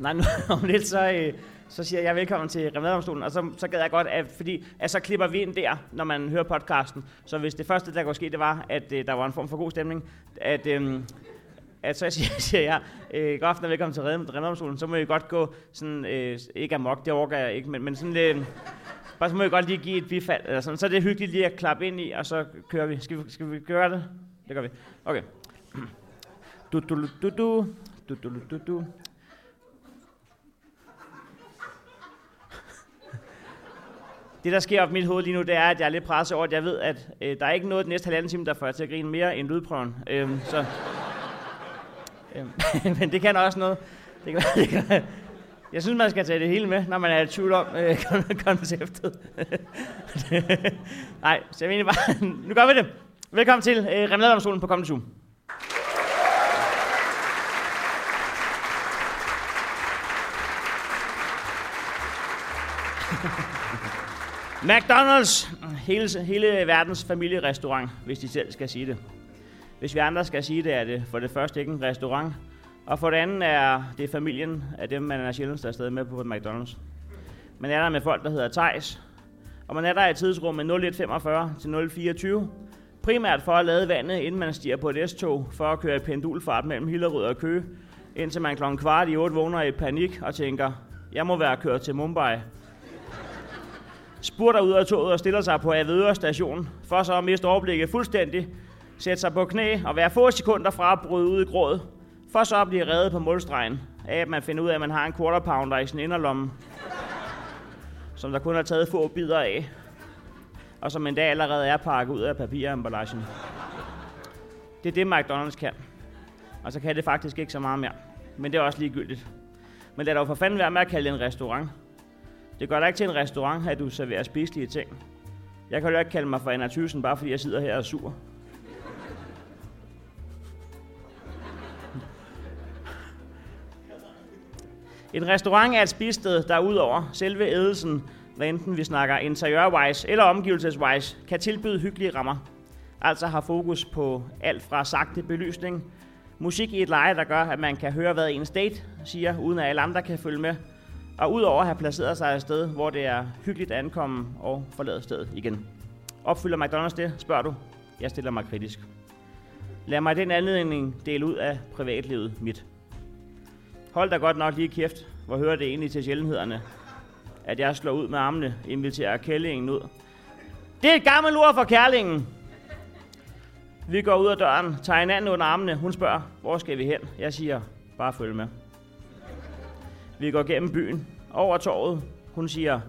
nej, nu om lidt, så, øh, så siger jeg velkommen til Remeddomstolen, og så, så gad jeg godt, at, fordi at så klipper vi ind der, når man hører podcasten. Så hvis det første, der kunne ske, det var, at øh, der var en form for god stemning, at, øh, at så siger, siger jeg, øh, god aften og velkommen til Remeddomstolen, så må I godt gå sådan, øh, ikke amok, det overgår jeg ikke, men, men sådan lidt, bare så må I godt lige give et bifald, eller sådan. så er det hyggeligt lige at klappe ind i, og så kører vi. Skal vi, skal vi gøre det? Det gør vi. Okay. Du, du, du, du, du, du, du, du. Det, der sker op i mit hoved lige nu, det er, at jeg er lidt presset over, at jeg ved, at øh, der er ikke noget den næste halvanden time, der får jeg til at grine mere end lydprøven. Øhm, så, øhm, men det kan også noget. Det kan, det kan, jeg synes, man skal tage det hele med, når man er i tvivl om øh, konceptet. Nej, så jeg mener bare, nu gør vi det. Velkommen til øh, Remladomstolen på kommende Zoom. McDonald's, hele, hele verdens familierestaurant, hvis de selv skal sige det. Hvis vi andre skal sige det, er det for det første ikke en restaurant, og for det andet er det familien af dem, man er sjældent afsted med på McDonald's. Man er der med folk, der hedder Tejs, og man er der i tidsrummet 0145 til 024, primært for at lade vandet, inden man stiger på et S-tog, for at køre i pendulfart mellem Hillerød og Køge, indtil man klokken kvart i 8 vågner i panik og tænker, jeg må være kørt til Mumbai spurter ud af toget og stiller sig på Avedøre station, for så at miste overblikket fuldstændig, sætte sig på knæ og være få sekunder fra at bryde ud i gråd, for så at blive reddet på målstregen af, at man finder ud af, at man har en quarter pounder i sin inderlomme, som der kun har taget få bidder af, og som endda allerede er pakket ud af papiremballagen. Det er det, McDonald's kan. Og så kan det faktisk ikke så meget mere. Men det er også ligegyldigt. Men lad dog for fanden være med at kalde det en restaurant. Det gør da ikke til en restaurant, at du serverer spiselige ting. Jeg kan jo ikke kalde mig for Anna Thyssen, bare fordi jeg sidder her og er sur. En restaurant er et spisested, der udover selve ædelsen, hvad enten vi snakker interiørwise eller omgivelseswise, kan tilbyde hyggelige rammer. Altså har fokus på alt fra sagte belysning, musik i et leje, der gør, at man kan høre, hvad ens date siger, uden at alle andre kan følge med, og udover at have placeret sig et sted, hvor det er hyggeligt at ankomme og forlade stedet igen. Opfylder McDonald's det, spørger du? Jeg stiller mig kritisk. Lad mig den anledning dele ud af privatlivet mit. Hold da godt nok lige kæft, hvor hører det egentlig til sjældenhederne, at jeg slår ud med armene, inviterer kællingen ud. Det er et gammelt ord for kærlingen. Vi går ud af døren, tager hinanden under armene. Hun spørger, hvor skal vi hen? Jeg siger, bare følg med. Vi går gennem byen, over torvet. Hun siger,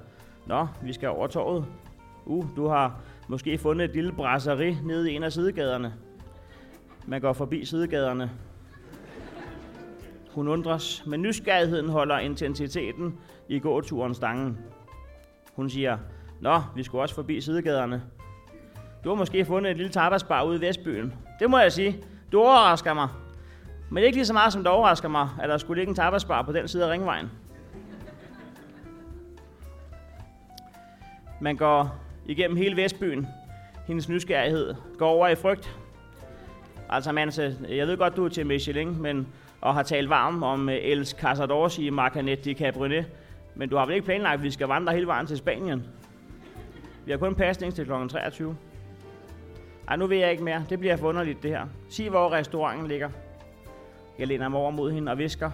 Nå, vi skal over torvet. Uh, du har måske fundet et lille brasserie nede i en af sidegaderne. Man går forbi sidegaderne. Hun undres, men nysgerrigheden holder intensiteten i gåturen stangen. Hun siger, Nå, vi skulle også forbi sidegaderne. Du har måske fundet et lille tapasbar ude i Vestbyen. Det må jeg sige. Du overrasker mig. Men ikke lige så meget, som det overrasker mig, at der skulle ligge en tapasbar på den side af ringvejen. Man går igennem hele Vestbyen. Hendes nysgerrighed går over i frygt. Altså, man, jeg ved godt, du er til Michelin, men, og har talt varm om uh, Els Casadorsi Marcanet de Cabernet. Men du har vel ikke planlagt, at vi skal vandre hele vejen til Spanien? Vi har kun pasning til kl. 23. Ej, nu ved jeg ikke mere. Det bliver for underligt, det her. Sig, hvor restauranten ligger. Jeg læner mig over mod hende og visker.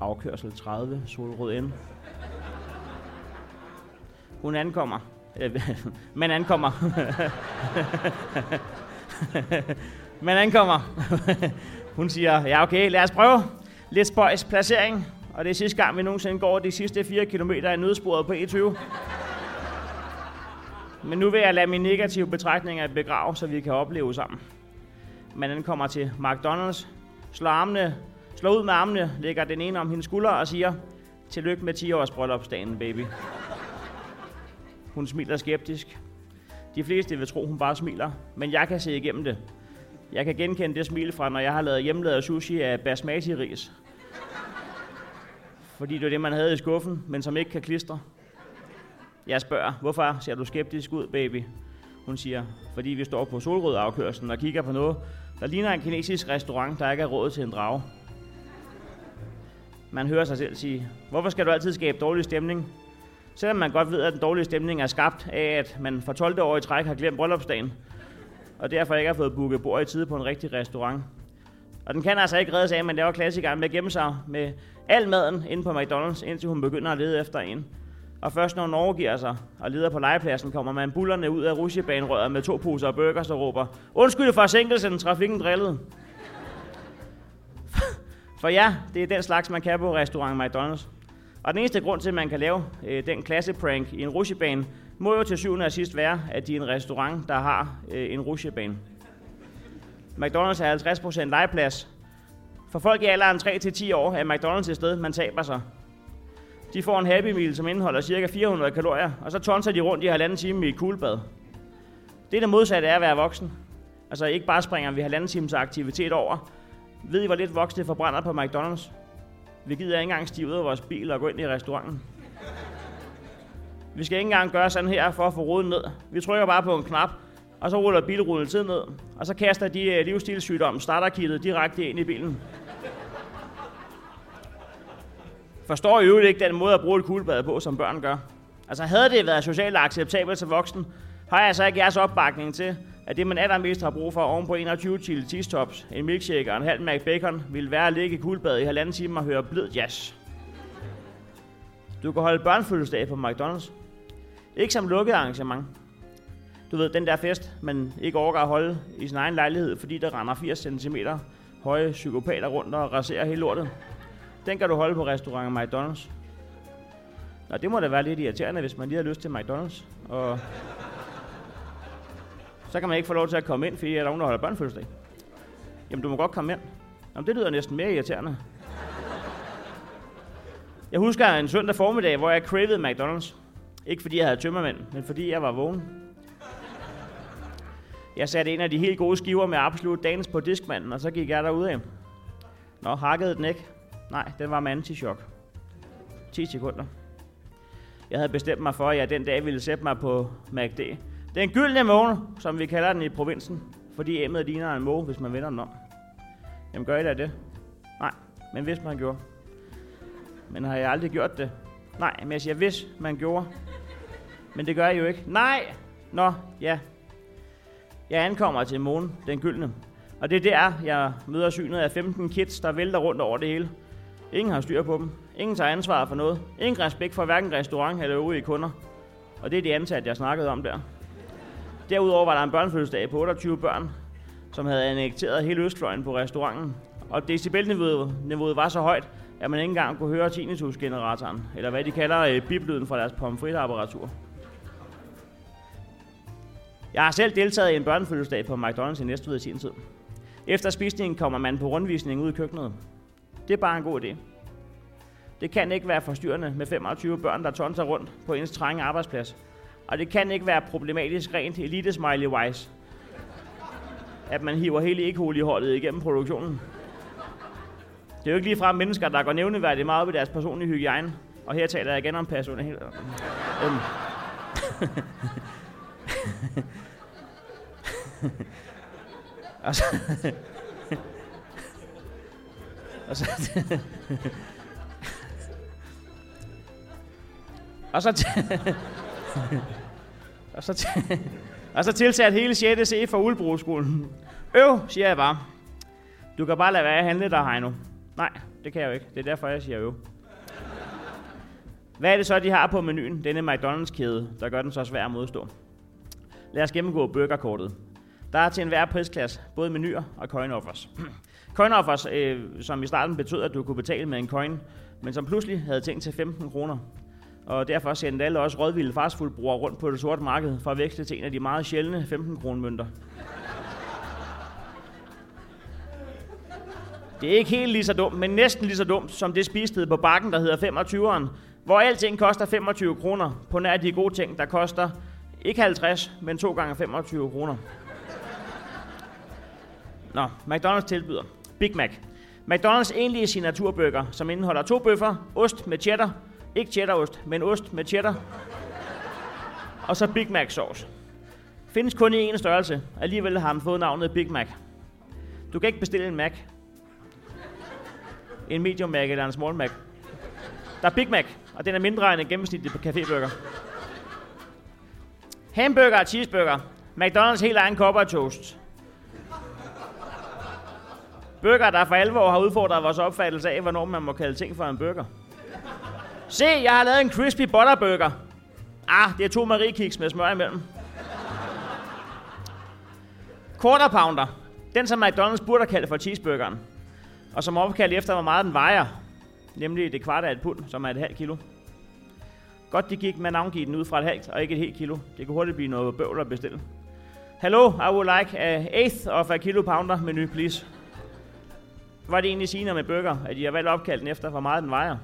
Afkørsel 30, Solrød N. Hun ankommer. Øh, man ankommer. Man ankommer. Hun siger, ja okay, lad os prøve. Lidt spøjs placering. Og det er sidste gang, vi nogensinde går de sidste 4 km i nødsporet på E20. Men nu vil jeg lade mine negative betragtninger begrave, så vi kan opleve sammen. Man ankommer til McDonald's, slår, armene, slår ud med armene, lægger den ene om hendes skulder og siger, tillykke med 10 års bryllupsdagen, baby. Hun smiler skeptisk. De fleste vil tro, hun bare smiler, men jeg kan se igennem det. Jeg kan genkende det smil fra, når jeg har lavet hjemmelavet sushi af basmati-ris. Fordi det er det, man havde i skuffen, men som ikke kan klistre. Jeg spørger, hvorfor ser du skeptisk ud, baby? Hun siger, fordi vi står på solrød og kigger på noget, der ligner en kinesisk restaurant, der ikke er råd til en drage. Man hører sig selv sige, hvorfor skal du altid skabe dårlig stemning? Selvom man godt ved, at den dårlige stemning er skabt af, at man for 12. år i træk har glemt bryllupsdagen, og derfor ikke har fået booket bord i tide på en rigtig restaurant. Og den kan altså ikke reddes af, men det var klassikeren med at gemme sig med al maden inde på McDonald's, indtil hun begynder at lede efter en. Og først når hun overgiver sig og leder på legepladsen, kommer man bullerne ud af rusjebanerøret med to poser burgers og råber, Undskyld for sænkelsen, trafikken drillede. For ja, det er den slags, man kan på restaurant McDonald's. Og den eneste grund til, at man kan lave øh, den klasse prank i en rusjebane, må jo til syvende og sidst være, at de er en restaurant, der har øh, en rusjebane. McDonald's er 50% legeplads. For folk i alderen 3-10 år er McDonald's et sted, man taber sig. De får en Happy Meal, som indeholder ca. 400 kalorier, og så tonser de rundt i halvanden time i et kuglebad. Det er det modsatte af at være voksen. Altså ikke bare springer vi halvanden times aktivitet over. Ved I, hvor lidt voksne forbrænder på McDonald's? Vi gider ikke engang stige ud af vores bil og gå ind i restauranten. Vi skal ikke engang gøre sådan her for at få roden ned. Vi trykker bare på en knap, og så ruller bilruden tid ned, og så kaster de øh, livsstilssygdomme starterkittet direkte ind i bilen. Forstår I jo ikke den måde at bruge et kuglebad på, som børn gør. Altså havde det været socialt acceptabelt som voksen, har jeg så ikke jeres opbakning til, at det man allermest har brug for oven på 21 chili cheese tops, en milkshake og en halv Mac Bacon, vil være at ligge i kuglebadet i halvanden time og høre blød jazz. Du kan holde børnefødselsdag på McDonald's. Ikke som lukket arrangement. Du ved, den der fest, man ikke overgår at holde i sin egen lejlighed, fordi der render 80 cm høje psykopater rundt og raserer hele lortet. Den kan du holde på restaurant McDonald's. Nå, det må da være lidt irriterende, hvis man lige har lyst til McDonald's. Og så kan man ikke få lov til at komme ind, fordi der er nogen, der holder børnefødselsdag. Jamen, du må godt komme ind. Jamen, det lyder næsten mere irriterende. Jeg husker en søndag formiddag, hvor jeg cravede McDonald's. Ikke fordi jeg havde tømmermænd, men fordi jeg var vågen. Jeg satte en af de helt gode skiver med absolut dans på diskmanden, og så gik jeg derude af. Nå, hakkede den ikke? Nej, den var med anti-chok. 10 sekunder. Jeg havde bestemt mig for, at jeg den dag ville sætte mig på MACD. Den gyldne måne, som vi kalder den i provinsen, fordi emmet ligner en måge, hvis man vender den om. Jamen gør I da det? Nej, men hvis man gjorde. Men har jeg aldrig gjort det? Nej, men jeg siger, hvis man gjorde. Men det gør jeg jo ikke. Nej! Nå, ja. Jeg ankommer til månen, den gyldne. Og det er der, jeg møder synet af 15 kids, der vælter rundt over det hele. Ingen har styr på dem. Ingen tager ansvar for noget. Ingen respekt for hverken restaurant eller øvrige kunder. Og det er de ansatte, jeg snakkede om der. Derudover var der en børnefødselsdag på 28 børn, som havde annekteret hele Østfløjen på restauranten. Og decibelniveauet var så højt, at man ikke engang kunne høre tinnitusgeneratoren, eller hvad de kalder øh, biblyden fra deres pomfritapparatur. Jeg har selv deltaget i en børnefødselsdag på McDonald's i Næstved i sin tid. Efter spisningen kommer man på rundvisning ud i køkkenet. Det er bare en god idé. Det kan ikke være forstyrrende med 25 børn, der tonser rundt på ens trange arbejdsplads. Og det kan ikke være problematisk rent elite smiley wise, at man hiver hele ikke holdet igennem produktionen. Det er jo ikke ligefrem mennesker, der går nævneværdigt meget op i deres personlige hygiejne. Og her taler jeg igen om personlig. Øhm. og så, altså- og så, og så, og så, og så tilsat hele 6. C for Ulbroskolen. Øv, siger jeg bare. Du kan bare lade være at handle dig, Heino. Nej, det kan jeg jo ikke. Det er derfor, jeg siger øv. Hvad er det så, de har på menuen, denne McDonald's-kæde, der gør den så svær at modstå? Lad os gennemgå burgerkortet. Der er til enhver prisklasse både menuer og coin offers. Coinoffers, øh, som i starten betød, at du kunne betale med en coin, men som pludselig havde tænkt til 15 kroner. Og derfor sendte alle også rådvilde fastfoodbrugere rundt på det sorte marked for at veksle til en af de meget sjældne 15 kroner mønter. Det er ikke helt lige så dumt, men næsten lige så dumt som det spisted på bakken, der hedder 25'eren, hvor alting koster 25 kroner på nær de gode ting, der koster ikke 50, men 2 gange 25 kroner. Nå, McDonald's tilbyder Big Mac. McDonald's egentlige signaturburger, som indeholder to bøffer, ost med cheddar, ikke cheddarost, men ost med cheddar, og så Big Mac sauce. Findes kun i en størrelse, alligevel har han fået navnet Big Mac. Du kan ikke bestille en Mac. en medium Mac eller en small Mac. Der er Big Mac, og den er mindre end en gennemsnitlig caféburger. Hamburger og cheeseburger. McDonald's helt egen kopper toast. Burger, der for alvor har udfordret vores opfattelse af, hvornår man må kalde ting for en burger. Se, jeg har lavet en crispy butterburger. Ah, det er to mariekiks med smør imellem. Quarter pounder. Den, som McDonald's burde have kaldt for cheeseburgeren. Og som opkaldt efter, hvor meget den vejer. Nemlig det kvart af et pund, som er et halvt kilo. Godt, de gik med at navngive den ud fra et halvt og ikke et helt kilo. Det kunne hurtigt blive noget bøvl at bestille. Hello, I would like a eighth of a kilo pounder menu, please. Var det egentlig sigende med burger, at de har valgt opkaldt den efter, hvor meget den vejer?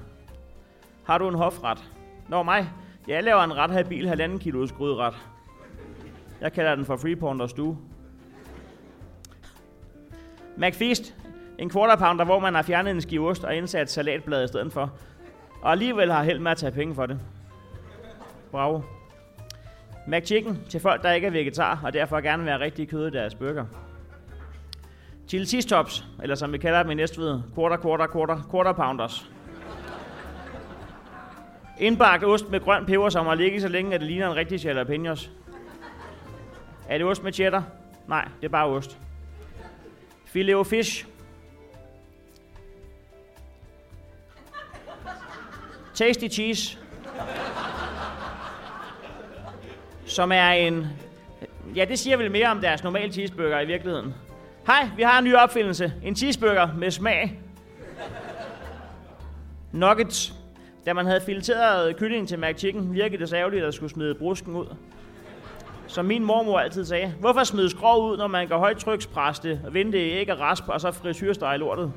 Har du en hofret? Nå mig, jeg laver en ret habil halvanden kilos gryderet. Jeg kalder den for free pounder stue. McFeast. En quarter pounder, hvor man har fjernet en skive ost og indsat salatblad i stedet for. Og alligevel har held med at tage penge for det. Bravo. McChicken til folk, der ikke er vegetar og derfor gerne vil have rigtig kød i deres burger. Chili cheese tops, eller som vi kalder dem i Næstved, quarter, quarter, quarter, quarter pounders. Indbagt ost med grøn peber, som har ligget så længe, at det ligner en rigtig jalapenos. Er det ost med cheddar? Nej, det er bare ost. Filet fish. Tasty cheese. Som er en... Ja, det siger vel mere om deres normale cheeseburger i virkeligheden. Hej, vi har en ny opfindelse. En cheeseburger med smag. Nuggets. Da man havde fileteret kyllingen til McChicken, virkede det så ærgerligt, at skulle smide brusken ud. Som min mormor altid sagde, hvorfor smide skrov ud, når man kan højtrykspresse og vente i æg og rasp, og så frisyrstege lortet?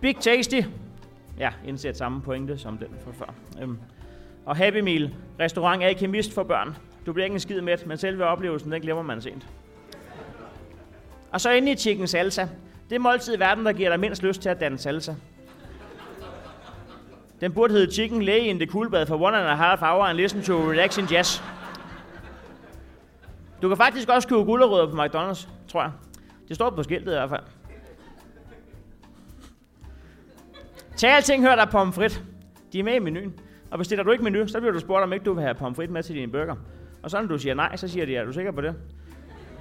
Big Tasty. Ja, indsæt samme pointe som den fra før. Øhm. Og Happy Meal. Restaurant er kemist for børn. Du bliver ikke en skid med, men selve oplevelsen, den glemmer man sent. Og så inde i chicken salsa. Det er måltid i verden, der giver dig mindst lyst til at danne salsa. Den burde hedde Chicken Lay in the Cool Bad for one and a half hour and listen to relaxing jazz. Du kan faktisk også købe gulerødder på McDonald's, tror jeg. Det står på skiltet i hvert fald. Tag alting, hør dig pomfrit. De er med i menuen. Og bestiller du ikke menu, så bliver du spurgt, om ikke du vil have pomfrit med til din burger. Og så når du siger nej, så siger de, er du sikker på det?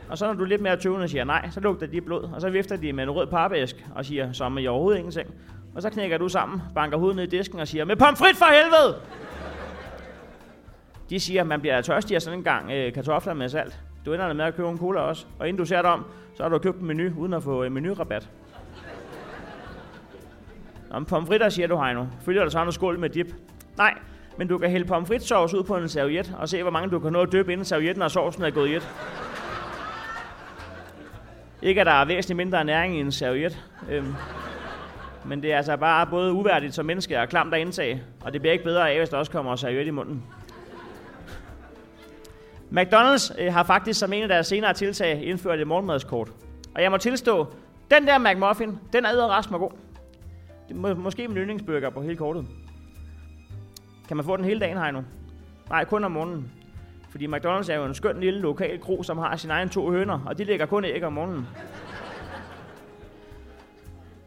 Og så når du er lidt mere tøvende og siger nej, så lugter de blod. Og så vifter de med en rød papæsk og siger, som i overhovedet ingenting. Og så knækker du sammen, banker hovedet ned i disken og siger, med pomfrit for helvede! De siger, at man bliver tørstig af sådan en gang øh, kartofler med salt. Du ender med at købe en cola også. Og inden du ser dig om, så har du købt en menu, uden at få øh, en menyrabat. Om pomfritter, siger du, Heino. Følger du så en skål med dip? Nej, men du kan hælde pomfritsovs ud på en serviet og se, hvor mange du kan nå at døbe, inden servietten og sovsen er gået i et. Ikke at der er væsentligt mindre næring i en serviet. Øhm, men det er altså bare både uværdigt som menneske og klamt at indtage. Og det bliver ikke bedre af, hvis der også kommer serviet i munden. McDonald's øh, har faktisk som en af deres senere tiltag indført et morgenmadskort. Og jeg må tilstå, den der McMuffin, den er edderrask god. Det må, måske min yndlingsburger på hele kortet. Kan man få den hele dagen, Heino? Nej, kun om morgenen. Fordi McDonald's er jo en skøn lille lokal kro, som har sin egen to høner, og de lægger kun æg om morgenen.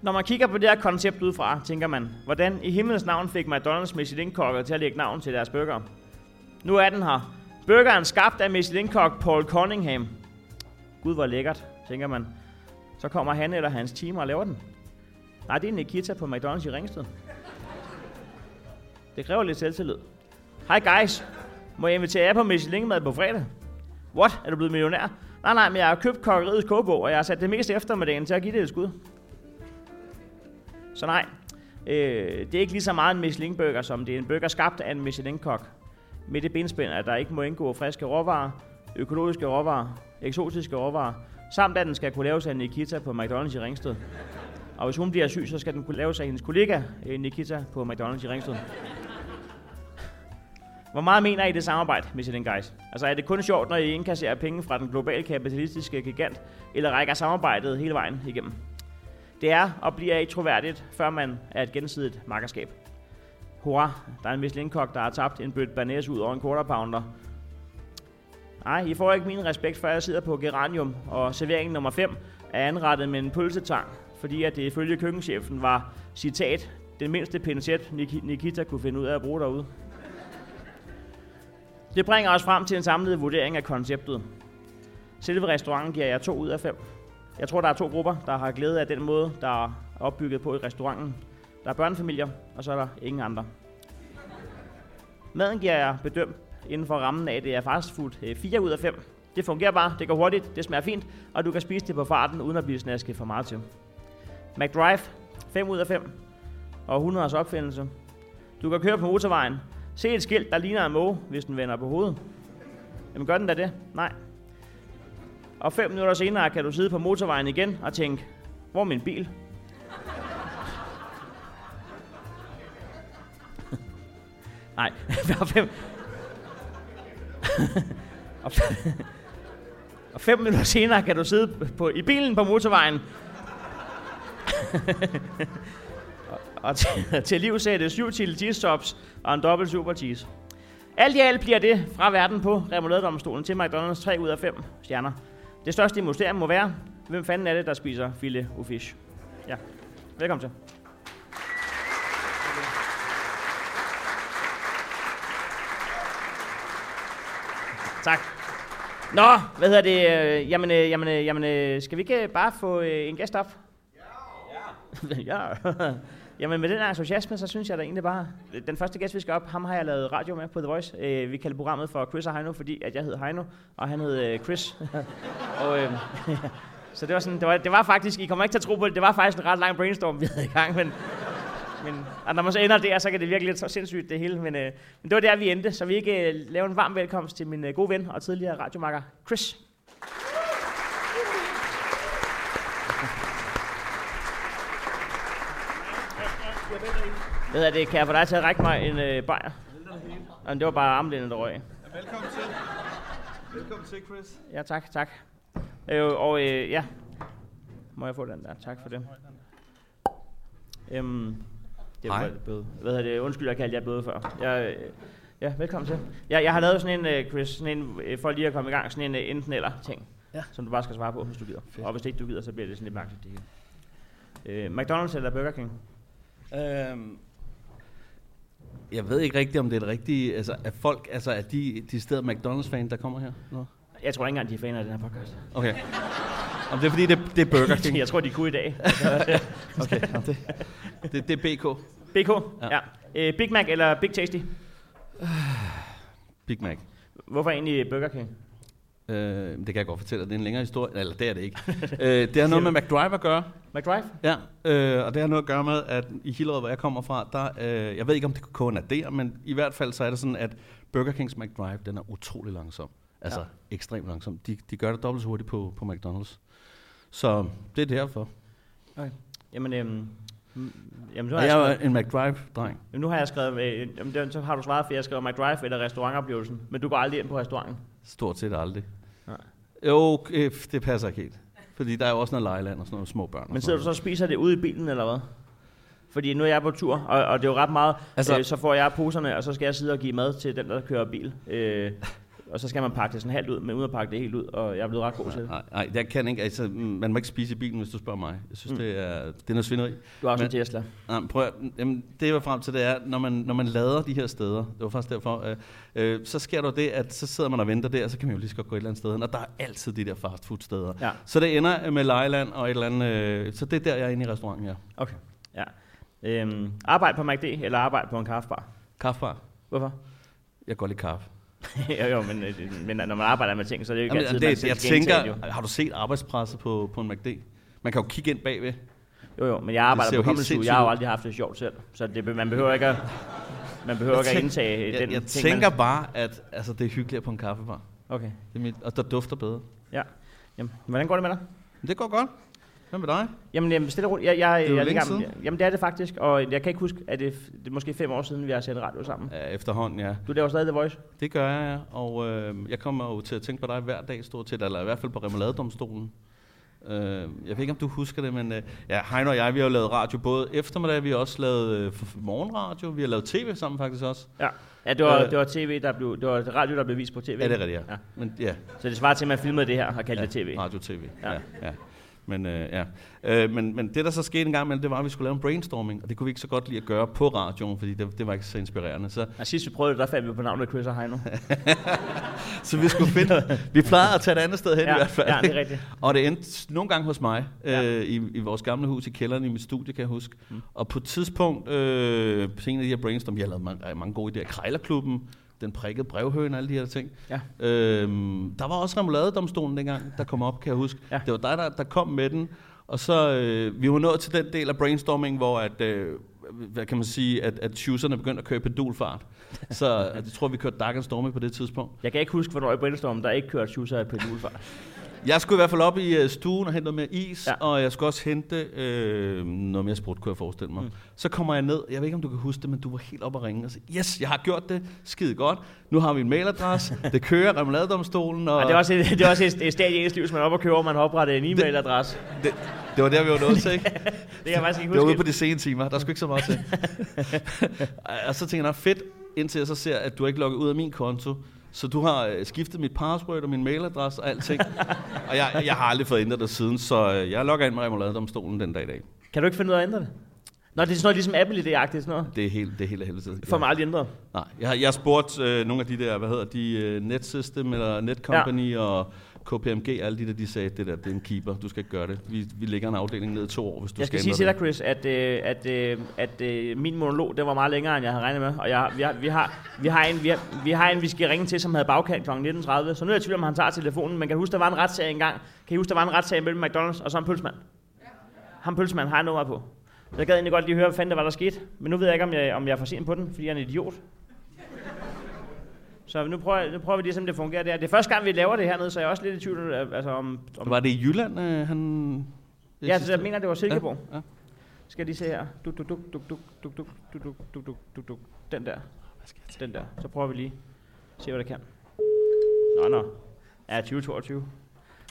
Når man kigger på det her koncept udefra, tænker man, hvordan i himlens navn fik McDonald's Michelin-kokker til at lægge navn til deres burger? Nu er den her. Burgeren skabt af Michelin-kok Paul Cunningham. Gud, hvor lækkert, tænker man. Så kommer han eller hans team og laver den. Nej, det er Nikita på McDonald's i Ringsted. Det kræver lidt selvtillid. Hej guys, må jeg invitere jer på Michelin-mad på fredag? What? Er du blevet millionær? Nej, nej, men jeg har købt kokkeriets kogebog, og jeg har sat det meste eftermiddagen til at give det et skud. Så nej, øh, det er ikke lige så meget en Michelin-burger, som det er en burger skabt af en Michelin-kok. Med det benspænd, at der ikke må indgå friske råvarer, økologiske råvarer, eksotiske råvarer, samt at den skal kunne laves af Nikita på McDonald's i Ringsted. Og hvis hun bliver syg, så skal den kunne laves af hendes kollega øh, Nikita på McDonald's i Ringsted. Hvor meget mener I det samarbejde, Michelin Guys? Altså er det kun sjovt, når I indkasserer penge fra den globale kapitalistiske gigant, eller rækker samarbejdet hele vejen igennem? Det er og bliver ikke troværdigt, før man er et gensidigt makkerskab. Hurra, der er en Michelin-kok, der har tabt en bødt banæs ud over en quarter pounder. Nej, I får ikke min respekt, før jeg sidder på geranium, og serveringen nummer 5 er anrettet med en pølsetang, fordi at det ifølge køkkenchefen var, citat, den mindste pincet, Nikita kunne finde ud af at bruge derude. Det bringer os frem til en samlet vurdering af konceptet. Selve restauranten giver jeg 2 ud af 5. Jeg tror, der er to grupper, der har glæde af den måde, der er opbygget på i restauranten. Der er børnefamilier, og så er der ingen andre. Maden giver jeg bedømt inden for rammen af, det er fastfood 4 øh, ud af 5. Det fungerer bare, det går hurtigt, det smager fint, og du kan spise det på farten, uden at blive snasket for meget til. McDrive, 5 ud af 5. Og 100 opfindelse. Du kan køre på motorvejen, se et skilt, der ligner en måge, hvis den vender på hovedet. Jamen gør den da det? Nej. Og fem minutter senere kan du sidde på motorvejen igen og tænke, hvor er min bil? Nej, og fem... og fem minutter senere kan du sidde på, i bilen på motorvejen og til, til liv sætte syv til cheese tops og en dobbelt super cheese. Alt i alt bliver det fra verden på remouladedomstolen til McDonald's 3 ud af 5 stjerner. Det største mysterium må være, hvem fanden er det, der spiser filet au fish? Ja, velkommen til. Tak. Nå, hvad hedder det? Jamen, øh, jamen, øh, jamen øh, skal vi ikke bare få en gæst op? Ja. ja. Jamen med den her entusiasme, så synes jeg da egentlig bare, den første gæst, vi skal op, ham har jeg lavet radio med på The Voice. Øh, vi kalder programmet for Chris og Heino, fordi at jeg hedder Heino, og han hed øh, Chris. og, øh, så det var, sådan, det, var, det var faktisk, I kommer ikke til at tro på det, det var faktisk en ret lang brainstorm, vi havde i gang, men, men og når man så ender der, så kan det virkelig lidt så sindssygt det hele, men, øh, men det var der, vi endte, så vi ikke øh, laver en varm velkomst til min øh, gode ven og tidligere radiomakker, Chris. Hvad er det? Kan jeg få dig til at række mig en øh, bajer? Jamen, det var bare armlænden, der røg. Ja, velkommen til. Velkommen til, Chris. Ja, tak, tak. Øh, og øh, ja, må jeg få den der? Tak for det. Øhm, det Hej. Bøde. Hvad hedder det? Undskyld, jeg kaldte jer bøde før. Jeg, øh, ja, velkommen til. Jeg, jeg har lavet sådan en, øh, Chris, sådan en, øh, for lige at komme i gang, sådan en øh, enten eller ting, ja. som du bare skal svare på, hvis du gider. Fedt. Og hvis ikke du gider, så bliver det sådan lidt mærkeligt det hele. Øh, McDonald's eller Burger King? Øhm, jeg ved ikke rigtigt, om det er det rigtige. Altså, er folk, altså, er de, de steder McDonald's-fan, der kommer her? Nå? Jeg tror ikke engang, de er fan af den her podcast. Okay. Om det er fordi, det, det er Burger King? jeg tror, de kunne i dag. okay, det, det, det er BK. BK, ja. ja. Uh, Big Mac eller Big Tasty? Big Mac. Hvorfor egentlig Burger King? Øh, det kan jeg godt fortælle. Det er en længere historie. Eller det er det ikke. øh, det har noget med McDrive at gøre. McDrive? Ja, øh, og det har noget at gøre med, at i Hillerød, hvor jeg kommer fra, der, øh, jeg ved ikke, om det kun er der, men i hvert fald så er det sådan, at Burger Kings McDrive, den er utrolig langsom. Altså ja. ekstremt langsom. De, de gør det dobbelt så hurtigt på, på McDonald's. Så det er derfor. Okay. Jamen, øhm, Jamen, nu har jeg, jeg er en McDrive-dreng. Jamen, nu har jeg skrevet, øh, jamen, så har du svaret, for jeg skrev McDrive eller restaurantoplevelsen, men du går aldrig ind på restauranten. Stort set aldrig. Nej. Jo, øh, det passer ikke helt. Fordi der er jo også noget lejeland og sådan nogle små børn. Men sidder du så og spiser det ude i bilen, eller hvad? Fordi nu er jeg på tur, og, og det er jo ret meget, altså, øh, så får jeg poserne, og så skal jeg sidde og give mad til den, der kører bil. Øh, og så skal man pakke det sådan halvt ud, men uden at pakke det helt ud, og jeg er blevet ret god til det. Nej, jeg kan ikke. Altså, man må ikke spise i bilen, hvis du spørger mig. Jeg synes, mm. det, er, det er noget svinderi. Du har også men, en Tesla. Nej, prøv at, jamen, det jeg var frem til, det er, når man, når man lader de her steder, det var faktisk derfor, øh, øh, så sker der det, at så sidder man og venter der, og så kan man jo lige så godt gå et eller andet sted hen, og der er altid de der fastfood steder. Ja. Så det ender med Lejland og et eller andet, øh, så det er der, jeg er inde i restauranten, ja. Okay, ja. Øhm, arbejde på McD, eller arbejde på en kaffebar? Kaffebar. Hvorfor? Jeg går lige kaffe. jo, jo, men, men når man arbejder med ting, så er det jo ikke Jamen, altid, det, man jeg tænker, jo. har du set arbejdspresset på, på en McD? Man kan jo kigge ind bagved. Jo, jo, men jeg arbejder på Comedy Jeg har jo aldrig haft det sjovt selv, så det, man behøver ikke at, man behøver ikke at indtage jeg, den jeg ting. Jeg tænker man... bare, at altså, det er hyggeligere på en kaffebar. Okay. Det er mit, og der dufter bedre. Ja. Jamen, hvordan går det med dig? Det går godt. Hvad med dig? Jamen, jamen stille roligt. Jeg, jeg, det er jeg, jeg, siden. Jamen, det er det faktisk. Og jeg kan ikke huske, at det, det er måske fem år siden, vi har sendt radio sammen. Ja, efterhånden, ja. Du laver stadig The Voice? Det gør jeg, ja. Og øh, jeg kommer jo til at tænke på dig hver dag, stort set, eller i hvert fald på Remoladedomstolen. Øh, jeg ved ikke, om du husker det, men øh, ja, Heino og jeg, vi har jo lavet radio både eftermiddag, vi har også lavet øh, morgenradio, vi har lavet tv sammen faktisk også. Ja. Ja, det var, øh, det var tv, der blev, det var radio, der blev vist på tv. Ja, det er rigtigt, ja. ja. Men, ja. Så det svarer til, at man filmede det her og kaldte ja, det tv. Radio-tv, ja. ja. ja. Men, øh, ja. øh, men, men det, der så skete en gang imellem, det var, at vi skulle lave en brainstorming, og det kunne vi ikke så godt lide at gøre på radioen, fordi det, det var ikke så inspirerende. Så, Og sidst vi prøvede det, der fandt vi på navnet Chris og Heino. så vi skulle finde... vi plejede at tage et andet sted hen Ja, i hvert fald. ja, det er rigtigt. Og det endte nogle gange hos mig, Ja. øh, i, i vores gamle hus i kælderen i mit studie, kan jeg huske. Mm. Og på et tidspunkt, øh, på en af de her brainstorm, jeg har lavet mange, mange gode idéer. Krejlerklubben, den prikkede brevhøen, alle de her ting. Ja. Øhm, der var også remouladedomstolen dengang, der kom op, kan jeg huske. Ja. Det var dig, der, der kom med den. Og så, øh, vi var nået til den del af brainstorming, hvor at, øh, hvad kan man sige, at, at chooserne begyndte at køre i pendulfart. Så øh, jeg tror, vi kørte Dark and Stormy på det tidspunkt. Jeg kan ikke huske, hvornår i Brainstorm, der ikke kørte Schuster på julefart. Jeg skulle i hvert fald op i uh, stuen og hente noget mere is, Ja. ja. og jeg skulle også hente øh, noget mere sprut, kunne jeg forestille mig. Mm. Så kommer jeg ned, jeg ved ikke, om du kan huske det, men du var helt op og ringe og sagde, yes, jeg har gjort det, skide godt, nu har vi en mailadresse, det kører, remouladedomstolen, og Og det er også et, det er også et, et stadie i ens liv, hvis man er oppe og køber, man har oprettet en e-mailadresse. det, det, var der, vi var nået til, ikke? Det kan jeg faktisk ikke Det var ude huske. på de sene timer, der skulle ikke så meget til. og så tænker jeg, "Nå, fedt, indtil jeg så ser, at du ikke logget ud af min konto, så du har øh, skiftet mit password og min mailadresse og alting. og jeg, jeg har aldrig fået ændret det siden, så øh, jeg logger ind med remouladedomstolen den dag i dag. Kan du ikke finde ud af at ændre det? Nå, det er sådan noget ligesom Apple-idé-agtigt, sådan noget. Det er helt, det er helt af helvede. Det får man aldrig ændret. Nej, jeg har, jeg spurgt øh, nogle af de der, hvad hedder de, øh, Netsystem eller Netcompany ja. og KPMG, alle de der, de sagde, det der, det er en keeper, du skal ikke gøre det. Vi, vi lægger en afdeling ned i to år, hvis du Jeg skal sige til dig, Chris, at, øh, at, øh, at øh, min monolog, det var meget længere, end jeg havde regnet med. Og jeg, vi, har, vi, har, vi, har en, vi, har, vi har en, vi skal ringe til, som havde bagkant kl. 19.30. Så nu er jeg i tvivl, om han tager telefonen. Men kan du huske, der var en retssag engang? Kan I huske, der var en retssag mellem McDonald's og så en pølsemand? Ham pølsemand har jeg nummer på. Jeg gad egentlig godt lige høre, hvad fanden det var, der skete. Men nu ved jeg ikke, om jeg, om jeg er for sent på den, fordi jeg er en idiot. Så nu prøver, nu prøver vi lige, som det fungerer der. Det er første gang, vi laver det hernede, så jeg er også lidt i tvivl øh, altså, om, om Var det i Jylland, øh, han... Ja, så jeg mener, det var Silkeborg. Ja, ja. Skal jeg lige se her. Duk, duk, duk, duk, duk, duk, duk, duk, duk, duk, duk, duk, duk. Den der. Den der. Så prøver vi lige. Se, hvad det kan. Nå, nå. Ja, 2022.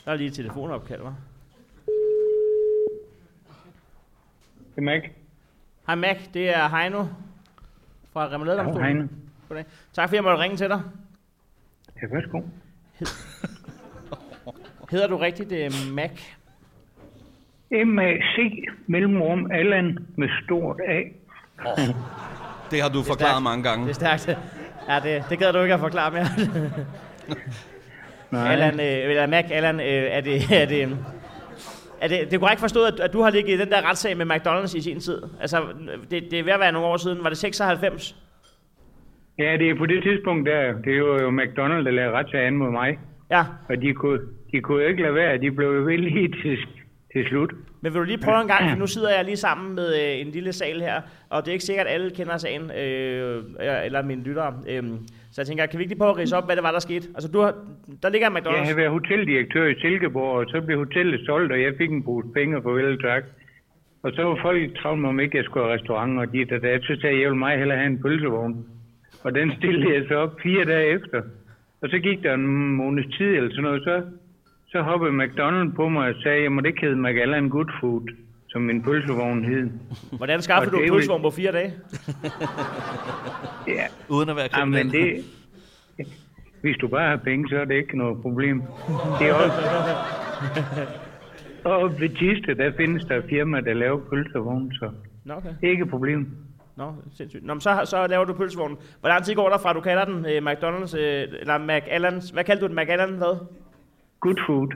Der er lige et telefonopkald, hva'? Det er Mac. Hej Mac, det er Heino fra Hej, Remouladedomstolen. Heino. Goddag. Tak fordi jeg måtte ringe til dig. Ja, værsgo. Hedder du rigtigt uh, Mac? M-A-C, mellemrum, Allan med stort A. Det har du stærkt. forklaret mange gange. Det er stærkt. Ja, det, det gad du ikke at forklare mere. Nej, Allan, øh, eller Mac, Allan, øh, er det, er det, er det, det er korrekt forstået, at, at du har ligget i den der retssag med McDonald's i sin tid? Altså, det, det er ved at være nogle år siden. Var det 96? Ja, det er på det tidspunkt der. Det er jo McDonald's, der lavede retssag an mod mig. Ja, Og de kunne, de kunne jo ikke lade være. De blev jo ved lige til, til slut. men vil du lige prøve en gang, for nu sidder jeg lige sammen med øh, en lille sal her, og det er ikke sikkert, at alle kender sagen, øh, eller mine lyttere. Øh, så jeg tænker, kan vi ikke lige prøve at rise op, hvad det var, der skete? Altså, du har, der ligger en Jeg McDonald's. havde været hoteldirektør i Silkeborg, og så blev hotellet solgt, og jeg fik en pose penge for vel tak. Og så var folk travlt med, om ikke jeg skulle have restaurant, og dit og dat. Så sagde jeg, jeg vil meget hellere have en pølsevogn. Og den stillede jeg så op fire dage efter. Og så gik der en måneds tid eller sådan noget, så, så hoppede McDonald's på mig og sagde, jeg måtte ikke hedde McAllen Good Food, som min pølsevogn hed. Hvordan skaffede du det en er pølsevogn på fire dage? Ja, Uden at være kriminel. det... Hvis du bare har penge, så er det ikke noget problem. Det er også... Og ved Tiste, der findes der firma, der laver pølsevogn, så Nå, okay. ikke et problem. Nå, sindssygt. Nå, men så, så laver du pølsevognen. Hvor lang tid går der fra, du kalder den øh, McDonald's, øh, eller McAllens, hvad kaldte du den? McAllen hvad? Good food.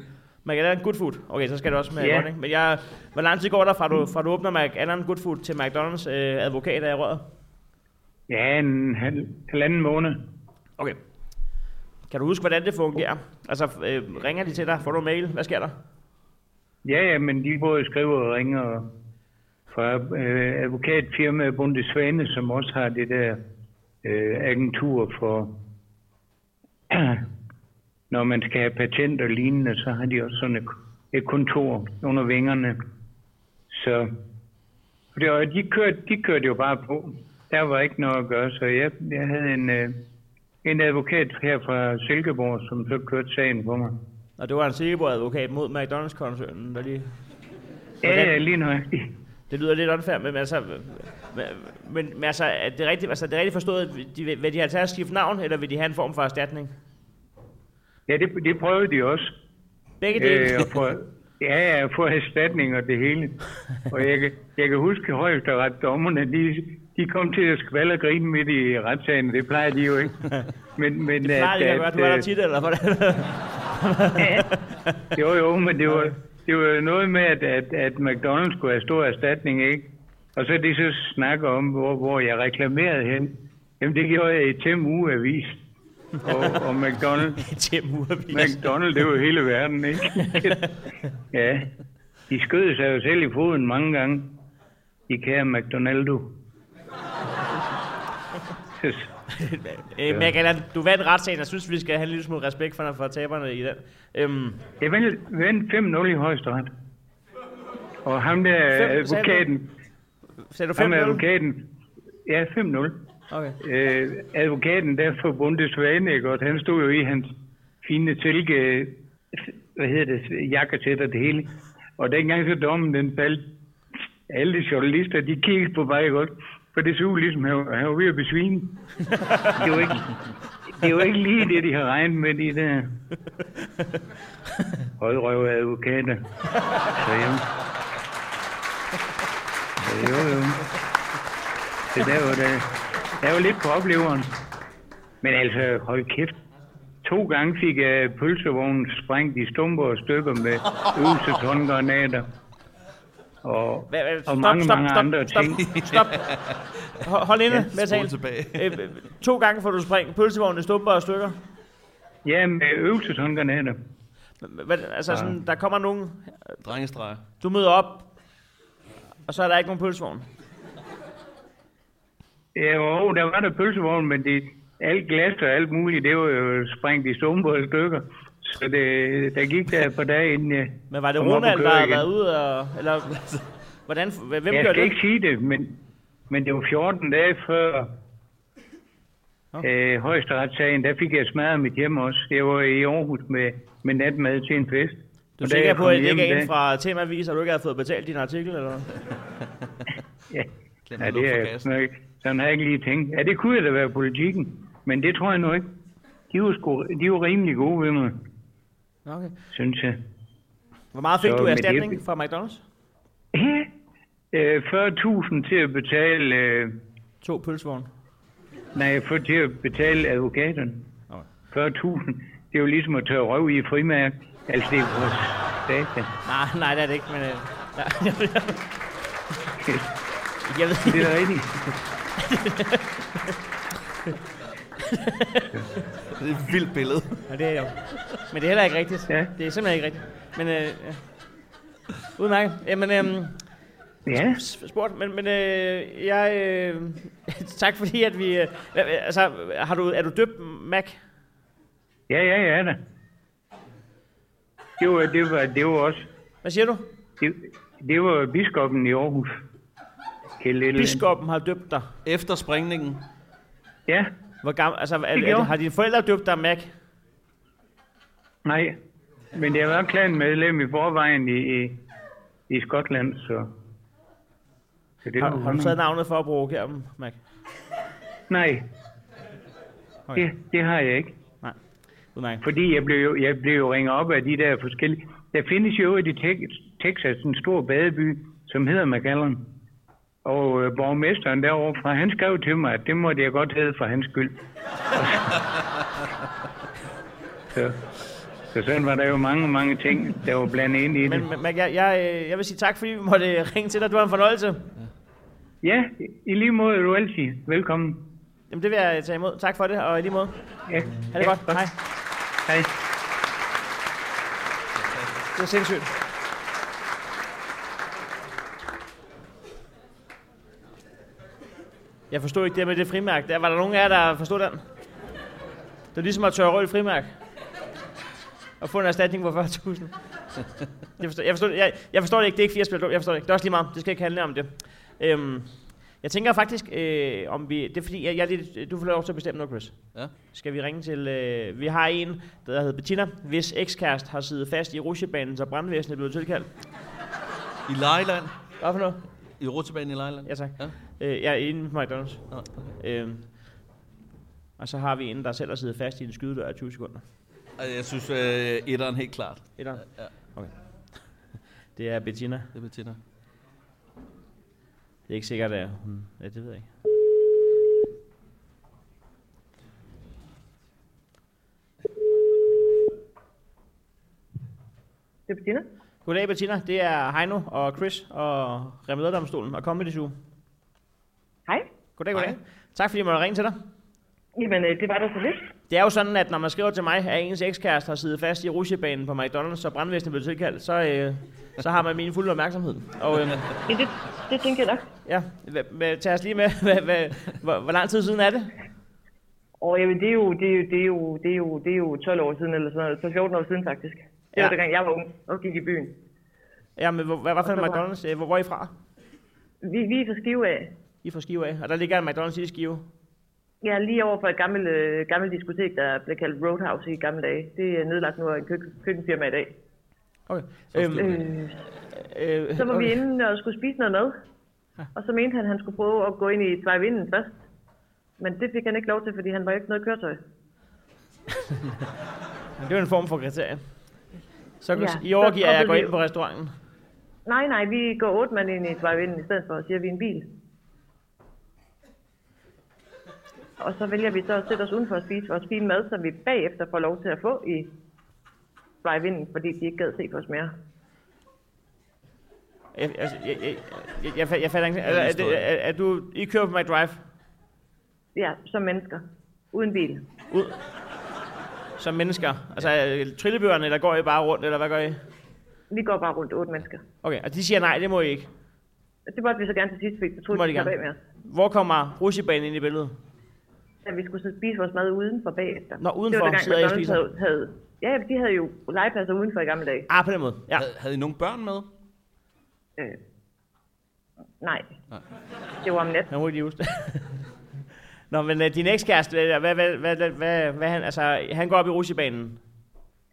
McAllen Good Food. Okay, så skal det også med godt, ikke? Men jeg, hvor lang tid går der fra, du, fra du åbner McAllen Good Food til McDonald's øh, advokat i røret? Ja, en halv, halvanden måned. Okay. Kan du huske, hvordan det fungerer? Altså, øh, ringer de til dig? Får du mail? Hvad sker der? Ja, ja, men de både skriver og ringer fra øh, advokatfirmaet Bundesvane, som også har det der øh, agentur for, når man skal have patent og lignende, så har de også sådan et, et kontor under vingerne. Så og det, var- de, kørte, de kørte jo bare på. Der var ikke noget at gøre, så jeg, jeg havde en, øh, en advokat her fra Silkeborg, som så kørte sagen for mig. Og det var en Silkeborg advokat mod McDonald's-koncernen, der lige... Ja, ja, lige nøjagtigt. Det lyder lidt unfair, men altså, men, men, altså, er det rigtigt, altså, er det rigtigt forstået, at de, vil- de at skifte navn, eller vil de have en form for erstatning? Ja, det, det prøvede de også. Begge dele. Øh, for, Ja, jeg får erstatning og det hele. Og jeg, kan- jeg kan huske højesteret dommerne, de, de kom til at skvalde og grine midt i retssagen, det plejer de jo ikke. Men, men, Det plejer de ikke at gøre. Du er der øh, tit, eller hvordan? Jo, jo, men det var, det var noget med, at, at, at McDonald's skulle have stor erstatning, ikke? Og så de så snakker om, hvor, hvor jeg reklamerede hen. Jamen, det gjorde jeg i Tem Ugeavis. Og, og McDonald's, Til murevis. McDonald's, det var hele verden, ikke? ja, de skød sig jo selv i foden mange gange. De kære McDonaldo. Øh, Mac Allan, du vandt retssagen. Jeg synes, vi skal have en lille smule respekt for, for taberne i den. Øhm, Jeg vandt vandt 5-0 i højesteret. Og ham der Fem, advokaten, sagde du ham 5 er advokaten, ja 5-0. Okay. øh, advokaten der for Bunde Svane, ikke? Og han stod jo i hans fine silke, hvad hedder det, jakkesæt og det hele. Og dengang så dommen den faldt, alle de journalister, de kiggede på mig godt, for det så ud ligesom, at han var ved at besvime. Det var ikke, det var ikke lige det, de har regnet med, de der højrøve advokater. Så jo. Så jo, jo. Så der var det. der var lidt på opleveren. Men altså, hold kæft. To gange fik jeg pølsevognen sprængt i stumper og stykker med øvelsetåndgranater. Og, hvad, og mange, mange andre stop, ting. Stop. Hold, hold inde med at tale. tilbage. Øh, øh, to gange får du sprængt pølsevognen stumper og stykker. Ja, med øvelsetåndgranater. Hvad, altså sådan, der kommer nogen, Drengestreger. du møder op, og så er der ikke nogen pølsevogn. Ja, og der var der pølsevogn, men det, alt glas og alt muligt, det var jo sprængt i stumper og stykker. Så det, der gik der par dage inden jeg Men var det Ronald, der havde været ude og... Eller, hvordan, hvem jeg gør skal det? ikke sige det, men, men det var 14 dage før Nå. øh, højesteretssagen. Der fik jeg smadret mit hjem også. Jeg var i Aarhus med, med natmad til en fest. Du er sikker jeg på, at det ikke er en fra Temavis, og du ikke har fået betalt din artikel, eller? Ja, Glem ja det for er sådan, ikke. sådan har jeg ikke lige tænkt. Ja, det kunne da være politikken, men det tror jeg nu ikke. De var, sgu, de var rimelig gode ved mig, Okay. synes jeg. Hvor meget fik Så du i erstatning det- fra McDonald's? Øh, 40.000 til at betale, øh, To pølsevogne. nej, for til at betale advokaten. Okay. 40.000, det er jo ligesom at tørre røv i frimærk. Altså, det er vores data. Nej, nej, det er det ikke, men... Øh, nej, jeg ved Det er rigtigt. Det er et vildt billede. Ja, det er jo. Men det er heller ikke rigtigt. Ja. Det er simpelthen ikke rigtigt. Men, øh, ja. Udmærket. Jamen, øh, Ja, spurgt, men, men øh, jeg... Øh, tak fordi, at vi... Øh, altså, har du, er du døbt, Mac? ja, ja, ja da. Det var, det var, det var også... Hvad siger du? Det, det var biskoppen i Aarhus. Biskoppen har døbt dig. Efter springningen. Ja, Hvor gammel, altså, er, er, har dine forældre døbt dig, Mac? nej. Men jeg var klanmedlem i forvejen i, i, i Skotland, så... så det Har, har du taget navnet for at provokere dem, Mac? Nej, Okay. det, det har jeg ikke. Nej. Udmærket. Fordi jeg blev, jo, jeg blev jo ringet op af de der forskellige... Der findes jo i Tex- Texas en stor badeby, som hedder McAllen. Og øh, borgmesteren derovre fra, han skrev til mig, at det måtte jeg godt hedde for hans skyld. så, så sådan var der jo mange, mange ting, der var blandet ind i det. Men, men jeg, jeg, øh, jeg vil sige tak, fordi vi måtte øh, ringe til dig. Det var en fornøjelse. Ja, i lige måde er du altid velkommen. Jamen, det vil jeg tage imod. Tak for det, og i lige måde. Ja, Ha' det ja, godt. Hej. Hej. Det er sindssygt. Jeg forstod ikke det med det frimærk. Der var der nogen af jer, der forstod den? Det er ligesom at tørre rød frimærk. Og få en erstatning på 40.000. Jeg forstår, jeg, forstår, jeg, jeg forstår det ikke. Det er ikke 80 Jeg forstår det ikke. Det er også lige meget. Det skal ikke handle om det. Øhm, jeg tænker faktisk, øh, om vi... Det er fordi, jeg, jeg lidt, du får lov til at bestemme nu, Chris. Ja. Skal vi ringe til... Øh, vi har en, der hedder Bettina, hvis ekskæreste har siddet fast i rusjebanen, så brandvæsenet blevet tilkaldt. I Lejland. Hvad for noget? I rutsjebanen i Lejland. Ja, tak. Ja. Øh, jeg er inde på McDonald's. Nå, okay. Øh, og så har vi en, der selv har siddet fast i en skydedør i 20 sekunder. Jeg synes, øh, etteren helt klart. Eller? Ja. Okay. Det er Bettina. Det er Bettina. Det er ikke sikkert, at hun... Ja, det ved jeg ikke. Det er Bettina. Goddag, Bettina. Det er Heino og Chris og Remederdomstolen og Comedy Zoo. Hej. Goddag, goddag. Tak fordi jeg måtte ringe til dig. Jamen, øh, det var da så lidt. Det er jo sådan, at når man skriver til mig, at ens ekskæreste har siddet fast i rusjebanen på McDonald's, og brandvæsenet blev tilkaldt, så, øh, så har man min fulde opmærksomhed. Og øh, Ja, det, det tænker jeg nok. ja, tag os lige med. Hva, hva, hvor, hvor lang tid siden er det? Og jamen, det er, jo, det, er jo, det, er jo, det, er jo, det er jo 12 år siden, eller sådan noget. Så 14 år siden, faktisk. Det var Ja. dengang, jeg var ung og gik i byen. Ja, men hvor, hvad var for en var- McDonald's? Øh, Hvor, hvor er I fra? Vi, vi er fra Skive af. I er fra Skive af, og der ligger en McDonald's i Skive. Er lige over for et gammelt, øh, gammelt diskotek, der blev kaldt Roadhouse i gamle dage. Det er nedlagt nu af en køk- køkkenfirma i dag. Okay. Så Øhm, Øh, øh, så var okay. vi inde og skulle spise noget mad. Og så mente han, at han skulle prøve at gå ind i drive-inden først. Men det fik han ikke lov til, fordi han var ikke noget køretøj. Det er jo en form for kriterie. Så Ja, ja, I så overgiver jer at gå stoppede vi- ind på restauranten. Nej, nej, vi går otte mand ind i drive-inden i stedet for, og siger, at vi en bil. Og så vælger vi så at sætte os udenfor og spise vores fine mad, som vi bagefter får lov til at få i drive-inden, fordi de ikke gad se på os mere. Jeg, altså, jeg, jeg, jeg, jeg, jeg, jeg fatter ikke. Er, er, er, er, er, du, I kører på McDrive Ja, som mennesker. Uden bil. ud som mennesker? Altså øh, trillebørerne, eller går I bare rundt, eller hvad gør I? Vi går bare rundt otte mennesker. Okay, og de siger nej, det må I ikke. Det måtte vi så gerne til sidst, fordi vi Det troede, de gerne. bag med os. Hvor kommer rusjebanen ind i billedet? Ja, vi skulle så spise vores mad udenfor bagefter. Nå, udenfor det var sidder I og spiser? Havde, havde, ja, de havde jo legepladser udenfor i gamle dage. Ah, på den måde. Ja. Havde, havde I nogle børn med? Øh, nej. Nej. Det var om natten. Jeg må ikke lige huske det. Nå, men uh, din ekskæreste, hvad, hvad, hvad, hvad, hvad, hvad, hvad han, altså, han går op i rusjebanen.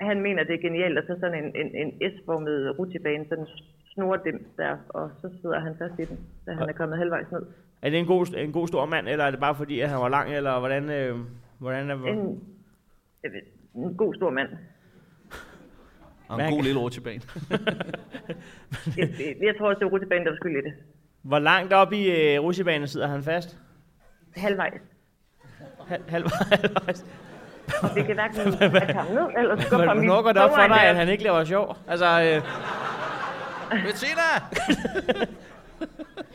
Han mener, det er genialt at tage sådan en, en, en S-formet rutebane, sådan en snordims der, og så sidder han fast i den, da han er kommet halvvejs ned. Er det en god, en god stor mand, eller er det bare fordi, at han var lang, eller hvordan, øh, hvordan er En, jeg ved, en god stor mand. Og en god lille rutsjebane. Jeg, jeg, jeg tror også, det var rutebanen, der var skyld i det. Hvor langt op i øh, rusjebanen sidder han fast? Halvvejs. Hal, halv, halvvejs. Og det kan hverken have ham ned, eller skubbe ham i Hvornår går det op for dig, at han ikke laver sjov? Altså, øh, Bettina!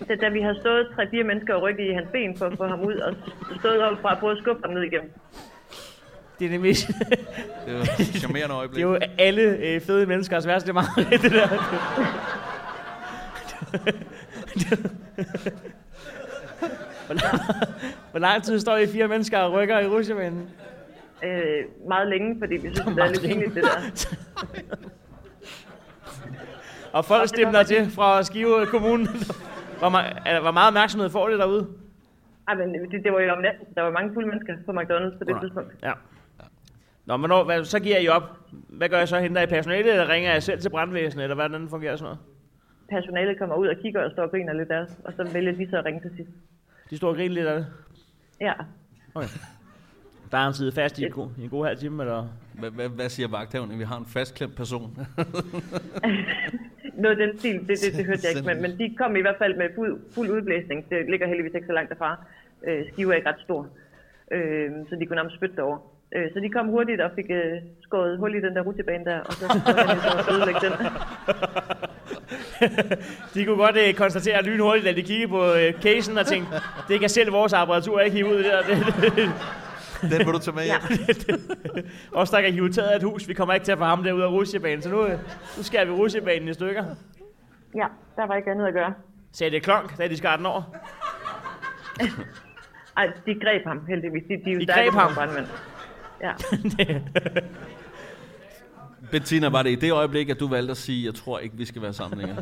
Så da vi har stået tre-fire mennesker og rykket i hans ben for at få ham ud, og stået op fra at prøve at skubbe ham ned igennem. det er det mest... Det var et charmerende det øjeblik. er jo alle øh, fede menneskers værste mareridt, det der. Hvor lang- tid står I fire mennesker og rykker i rusjebanen? Øh, meget længe, fordi vi synes, det er Meget lidt pinligt, det der. Og folk stemmer til fra Skive Kommune. Hvor, der- hvor meget opmærksomhed får det derude? Ej, men det, det var jo om natten. Der var mange fulde mennesker på McDonald's på det tidspunkt. Ja. Nå, men når, hvad, så giver I op. Hvad gør jeg så? Henter I personale, eller ringer jeg selv til brandvæsenet, eller hvordan fungerer sådan noget? Personalet kommer ud og kigger og står og griner lidt af os, og så vælger de så at ringe til sidst. De står og griner lidt af det. Ja, Okay. Der er en side fast i en god, i en god halv time, eller? Hvad, hvad, hvad siger vagthavnen? Vi har en fastklemt person. noget den stil, det, det, det hørte jeg ikke, men, men de kom i hvert fald med fuld, fuld udblæsning. Det ligger heldigvis ikke så langt derfra. Øh, Skive er ikke ret stor, øh, så de kunne nærmest spytte derover. Øh, så de kom hurtigt og fik øh, skåret hul i den der rutebane der, og så så han ødelægge den. De kunne godt øh, konstatere lynhurtigt, da de kiggede på øh, casen og tænkte, det kan selv vores apparatur ikke hive ud det der. Den vil du tage med hjem. Os, der kan hive taget af et hus, vi kommer ikke til at få ham der ud af rusjebanen, så nu, øh, nu skærer vi rusjebanen i stykker. Ja, der var ikke andet at gøre. Sagde det klonk, da de skar den over. Ej, de greb ham heldigvis. De, de, er De greb ham? Ja. Bettina, var det i det øjeblik, at du valgte at sige, jeg tror ikke, vi skal være sammen længere?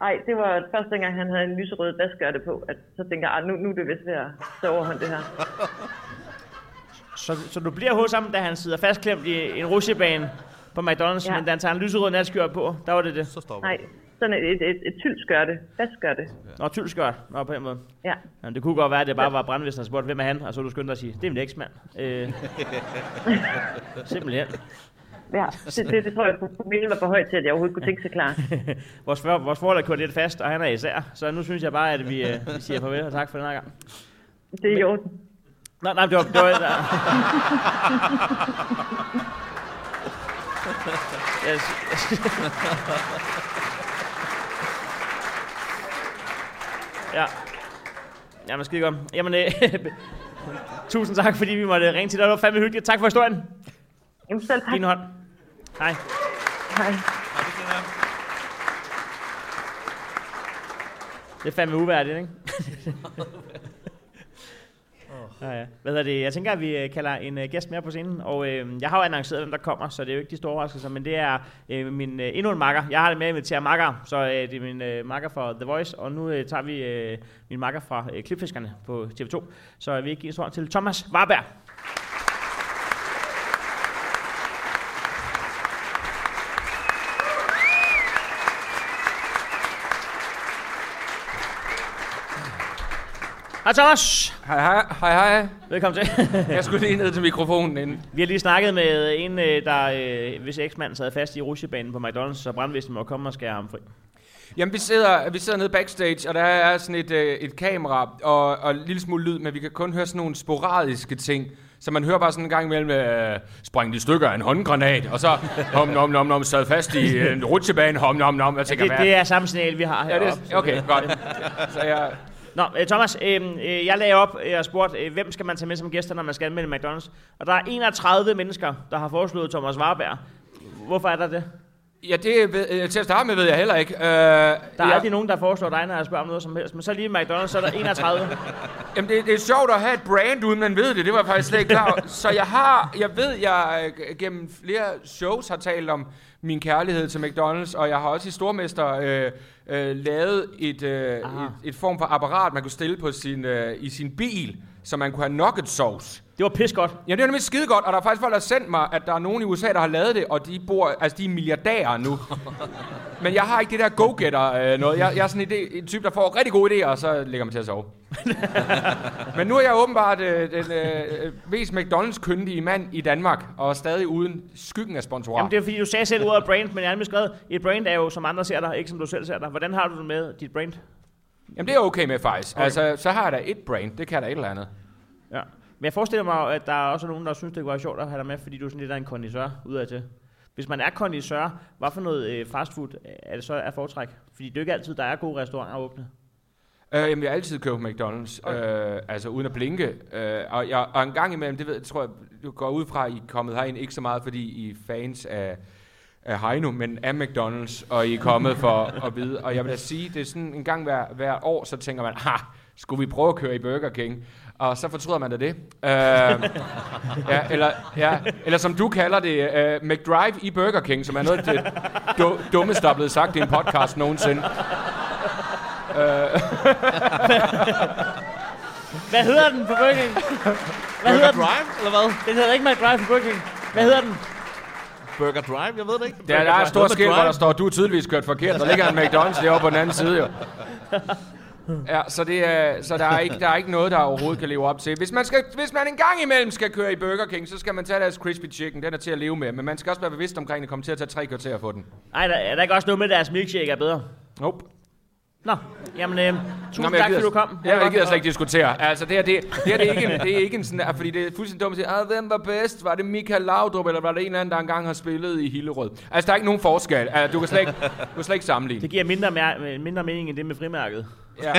Ej, det var første gang, han havde en lyserød vaskørte på, at så tænker jeg, "Ej, nu, nu er det vist ved at tage overhånd det her. Så, så du bliver hos ham, da han sidder fastklemt i en rusjebane på McDonald's, ja. Ja. men da han tager en lyserød natskjort på, der var det det. Så stopper Nej, sådan et, et, et, et tyldskørte. Vaskørte. Nå, tyldskørt. Nå, på den måde. Ja. Jamen, det kunne godt være, at det bare var brandvæsenet, der spurgte, hvem er han? Og så du skyndte dig at sige, det er min eksmand. Øh, simpelthen. Ja, det, det, det tror jeg, promillen var for højt til, at jeg overhovedet kunne tænke sig klar. vores, for, vores forhold er kørt lidt fast, og han er især. Så nu synes jeg bare, at vi, øh, vi siger farvel og tak for den her gang. Det er i orden. Nej, nej, det var... Det var der. Yes. ja. Jamen, skide godt. Jamen, øh, tusind tak, fordi vi måtte ringe til dig. Det var fandme hyggeligt. Tak for historien. Jamen selv tak. Din hånd. Hej. Hej. Det er fandme uværdigt, ikke? Ja, ja. Hvad hedder det? Jeg tænker, at vi øh, kalder en uh, gæst mere på scenen, og øh, jeg har jo annonceret, hvem der kommer, så det er jo ikke de store overraskelser, men det er øh, min øh, endnu en makker. Jeg har det med at invitere makker, så øh, det er min øh, makker fra The Voice, og nu øh, tager vi øh, min makker fra øh, Klipfiskerne på TV2. Så jeg vil give en stor til Thomas Warberg. Hej Thomas! Hej, hej, hej, hej. Velkommen til. Jeg skulle lige ned til mikrofonen inden. Vi har lige snakket med en, øh, der, øh, hvis eksmand sad fast i rusjebanen på McDonald's, så brandvæsenet må komme og skære ham fri. Jamen, vi sidder, vi sidder nede backstage, og der er sådan et, øh, et kamera og, og en lille smule lyd, men vi kan kun høre sådan nogle sporadiske ting. Så man hører bare sådan en gang imellem, øh, sprang de stykker af en håndgranat, og så hom nom nom nom, sad fast i en rutsjebane, hom nom nom. Jeg tænker, Det, hvad? det er samme signal, vi har Ja, heroppe. det er, okay, godt. Så jeg, Nå, øh, Thomas, øh, øh, jeg lagde op øh, og spurgte, øh, hvem skal man tage med som gæster, når man skal anmelde McDonald's? Og der er 31 mennesker, der har foreslået Thomas Warberg. Hvorfor er der det? ja, det ved, til at starte med ved jeg heller ikke. Øh, Der er ja. aldrig nogen, der foreslår dig, når jeg spørger om noget som helst. Men så lige McDonald's, så er der 31. Jamen, det, det er sjovt at have et brand, uden man ved det. Det var jeg faktisk slet ikke klar. Så jeg har, jeg ved, jeg gennem flere shows har talt om min kærlighed til McDonald's, og jeg har også i Stormester øh, øh, lavet et, øh, et, et form for apparat, man kunne stille på sin, øh, i sin bil, så man kunne have nugget sauce. Det var pis godt. Ja, det er nemlig skide godt, og der er faktisk folk, der har sendt mig, at der er nogen i USA, der har lavet det, og de bor, altså de er milliardærer nu. Men jeg har ikke det der go-getter øh, noget. Jeg, jeg er sådan en, idé, en type, der får rigtig gode idéer, og så lægger mig til at sove. Men nu er jeg åbenbart øh, den øh, mest McDonald's-kyndige mand i Danmark, og stadig uden skyggen af sponsorer. Jamen, det er fordi, du sagde selv ordet brand, men jeg har nemlig skrevet, et brand er jo, som andre ser dig, ikke som du selv ser dig. Hvordan har du det med dit brand? Jamen det er okay med faktisk. Okay. Altså, så har jeg da et brand, det kan da et eller andet. Ja. Men jeg forestiller mig, at der er også nogen, der synes, det kunne være sjovt at have dig med, fordi du er sådan lidt af en kondisør udad til. Hvis man er kondisør, hvad for noget øh, fastfood er det så er foretræk? Fordi det er jo ikke altid, der er gode restauranter åbne. Øh, jamen, jeg har altid købt McDonald's, okay. øh, altså uden at blinke. Øh, og, jeg, og en gang imellem, det ved, jeg tror jeg, du går ud fra, at I er kommet herind, ikke så meget, fordi I er fans af, af Heino, men af McDonald's, og I er kommet for at vide. Og jeg vil da sige, det er sådan en gang hver, hver år, så tænker man, ha, skulle vi prøve at køre i Burger King? Og så fortryder man da det. Øh, ja, eller, ja, eller som du kalder det, uh, McDrive i Burger King, som er noget af det du, dummeste, der er blevet sagt i en podcast nogensinde. Hvad hedder den på Burger King? Hvad hedder den? Drive, eller hvad? Den hedder ikke McDrive på Burger King. Hvad hedder den? Burger Drive, jeg ved det ikke. Der, der er et stort skilt, hvor der står, du er tydeligvis kørt forkert. Der ligger en McDonald's derovre på den anden side, jo. Ja, så, det er, så der, er ikke, der er ikke noget, der overhovedet kan leve op til. Hvis man, skal, hvis man en gang imellem skal køre i Burger King, så skal man tage deres crispy chicken. Den er til at leve med. Men man skal også være bevidst omkring, at det kommer til at tage tre kvarter at få den. Nej, der, er der ikke også noget med, at deres milkshake er bedre? Nope. Nå, jamen, øh, tusind Nå, jeg tak, fordi du kom. Ja, jeg gider slet ikke diskutere. Altså, det her, det, det her, det er ikke en, det er ikke en sådan, fordi det er fuldstændig dumt at sige, "Ah, hvem var bedst? Var det Michael Laudrup, eller var det en eller anden, der engang har spillet i Hillerød? Altså, der er ikke nogen forskel. Altså, du kan slet ikke, du kan slet ikke sammenligne. Det giver mindre, mer- mindre mening end det med frimærket. Ja.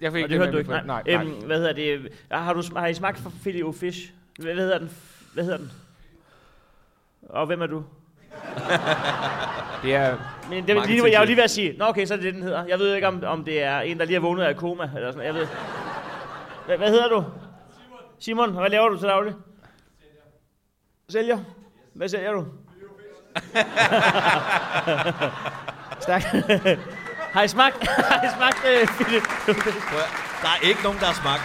Jeg fik Og det hørte du ikke, nej. nej, nej. Øhm, hvad hedder det? Har, du, har I smagt for filet fish? Hvad, hvad hedder den? Hvad hedder den? Og hvem er du? Det er, Men det, lige, jeg var lige ved at sige, Nå okay, så er det det, den hedder. Jeg ved ikke, om, om det er en, der lige har vågnet af koma, eller sådan Jeg ved. Hvad, hvad hedder du? Simon. Simon, hvad laver du til daglig? Sælger. Hvad sælger du? Stærk. har I smagt? har I smagt at- Der er ikke nogen, der har smagt.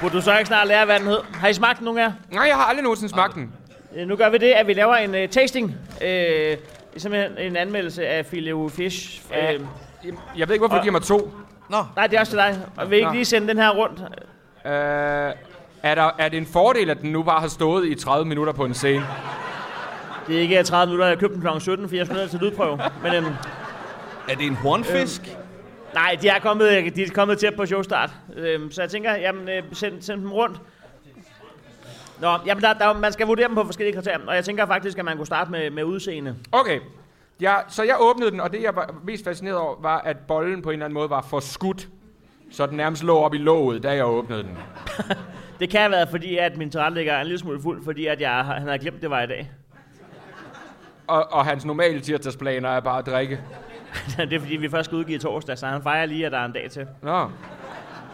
Burde du så ikke snart lære, hvad den hed? Har I smagt den, nogen af jer? nej, jeg har aldrig nogensinde smagt den. Øh, Nu gør vi det, at vi laver en uh, tasting. Uh, det simpelthen en anmeldelse af filet fish. Uh, Jeg, jeg ved ikke, hvorfor du giver mig to. Nå, nej, det er også til dig. Og vil I ikke Nå. lige sende den her rundt? Uh, Er, der, er det en fordel, at den nu bare har stået i 30 minutter på en scene? Det er ikke 30 minutter, jeg købte den kl. 17, for jeg skulle ned til lydprøve. Men øhm, Er det en hornfisk? nej, de er kommet, de er kommet tæt på showstart. Øhm, så jeg tænker, jamen, send, send dem rundt. Nå, jamen, der, der, man skal vurdere dem på forskellige kriterier, og jeg tænker faktisk, at man kunne starte med, med udseende. Okay. Ja, så jeg åbnede den, og det jeg var mest fascineret over, var, at bollen på en eller anden måde var for skudt. Så den nærmest lå op i låget, da jeg åbnede den. Det kan have været, fordi at min tilrettelægger er en lille smule fuld, fordi at jeg, han havde glemt, det var i dag. Og, og hans normale tirsdagsplaner er bare at drikke. det er fordi, vi først skal udgive torsdag, så han fejrer lige, at der er en dag til. Nå.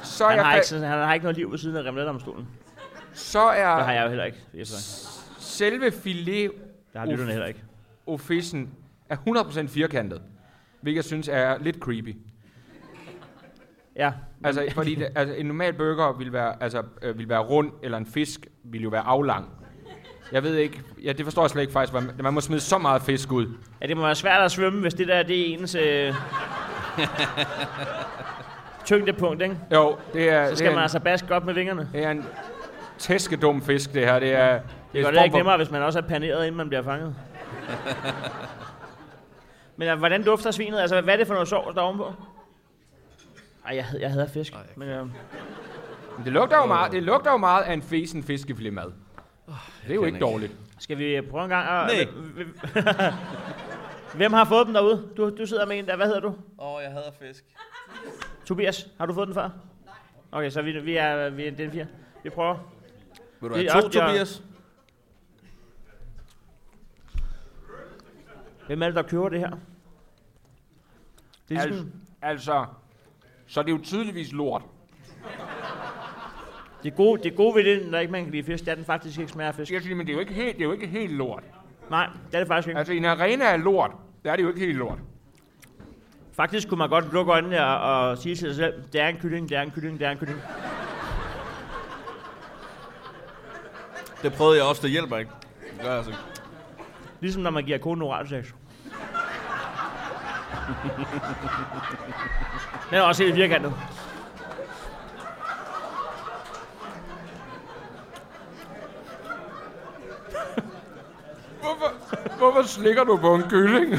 Så Han jeg har, fa- ikke, han har ikke noget liv ved siden af remletteromstolen. Så er Det har jeg jo heller ikke. Selve filet Det har lytterne heller ikke. officen er 100% firkantet. Hvilket jeg synes er lidt creepy. Ja, Altså, fordi det, altså, en normal burger vil være, altså, øh, vil være rund, eller en fisk vil jo være aflang. Jeg ved ikke, ja, det forstår jeg slet ikke faktisk, man, man må smide så meget fisk ud. ja, det må være svært at svømme, hvis det der det er ens øh, tyngdepunkt, ikke? Jo, det er, Så det skal er, man en, altså baske op med vingerne. det er en tæskedum fisk, det her. Det er, Det en gør det ikke nemmere, hvis man også er paneret, inden man bliver fanget. Men øh, hvordan dufter svinet? Altså, hvad er det for noget sovs, der er ovenpå? Ej, jeg, jeg hader fisk. Men, øh, Men Det lugter jo meget, det lugter jo meget af en fesen fiskefiletmad. Det er jo ikke ikke. dårligt. skal vi prøve en gang? at- Nej. hvem- har fået dem derude? Du, du sidder med en der. Hvad hedder du? Åh, oh, jeg hader fisk. Tobias, har du fået den før? Okay, så vi, vi er, vi er den fire. Vi prøver. Vil du Det have er to, jeg- Tobias? Hvem er det, der køber det her? Det er Altså, altså, så det er jo tydeligvis lort. det, gode, det gode ved det, når ikke man kan lide fisk, det er, at den faktisk ikke smager af fisk. Jeg siger, men det er jo ikke helt, det er jo ikke helt lort. Nej, det er det faktisk ikke. Altså, i en arena af lort, der er det jo ikke helt lort. Faktisk kunne man godt lukke øjnene og, og sige til sig selv, det er en kylling, det er en kylling, det er en kylling. Det prøvede jeg også, det hjælper ikke. Det gør jeg altså ikke. Ligesom når man giver konen oralsex. Den er også helt firkantet. Hvorfor, hvorfor slikker du på en kylling?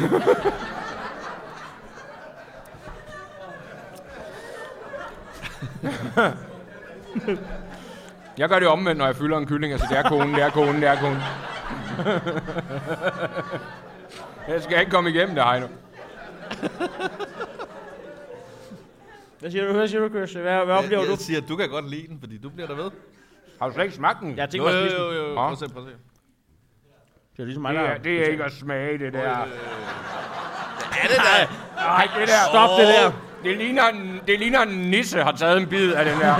Jeg gør det omvendt, når jeg fylder en kylling. Altså, det er konen, det er konen, det er konen. Jeg skal ikke komme igennem det, Heino. Hvad siger du, hvad siger du, Chris? Hvad, hvad oplever jeg, du? jeg siger, at du kan godt lide den, fordi du bliver der ved. Har du slet ikke smagt den? Jeg tænker mig at spise den. jo. Prøv at se, prøv at se. Det er ligesom mig, Det der... er, det er ikke at smage, det der. Er det der? Nej, det der. Stop det der. Det ligner, en, det ligner en nisse har taget en bid af den der.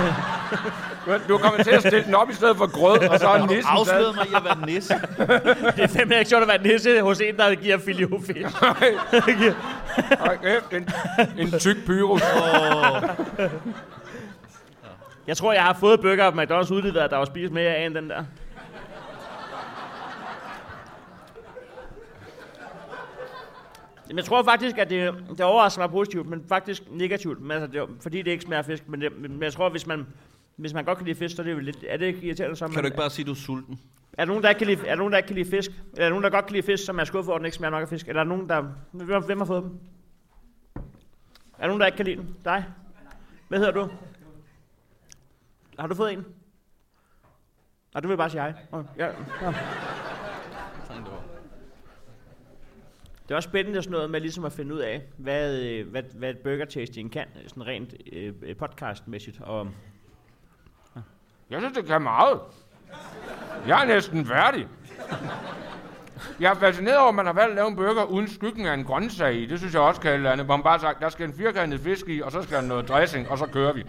Du- Du kommer til at stille den op i stedet for grød, og så har nissen Afsløret mig i at være nisse. Det er fandme ikke sjovt at være nisse hos en, der giver filiofisk. taget... Hold kæft, en, en tyk pyrus. Jeg tror, jeg har fået burger af McDonald's udleveret, at der var spist mere af end den der. Men jeg tror faktisk, at det, det overrasker mig positivt, men faktisk negativt. Men altså, det, fordi det ikke smager fisk. Men, det, men jeg tror, hvis man, hvis man godt kan lide fisk, så er det jo lidt... Er det ikke irriterende? Så Kan man, du ikke bare sige, at du er sulten? Er der nogen, der ikke kan lide, er der nogen, der ikke kan lide fisk? Eller er der nogen, der godt kan lide fisk, som er skuffet over, at den ikke smager nok af fisk? Eller er der nogen, der... Hvem, hvem har fået dem? Er der nogen, der ikke kan lide den? Dig? Hvad hedder du? Har du fået en? Nej, du vil bare sige hej. Oh, ja. ja. Det er også spændende sådan noget med ligesom at finde ud af, hvad, øh, hvad, hvad burger tasting kan, sådan rent øh, øh, podcastmæssigt. Og, Jeg synes, det kan meget. Jeg er næsten færdig. Jeg er fascineret over, at man har valgt at lave en burger uden skyggen af en grøntsag i. Det synes jeg også kan et eller andet. Man bare sagt, der skal en firkantet fisk i, og så skal der noget dressing, og så kører vi.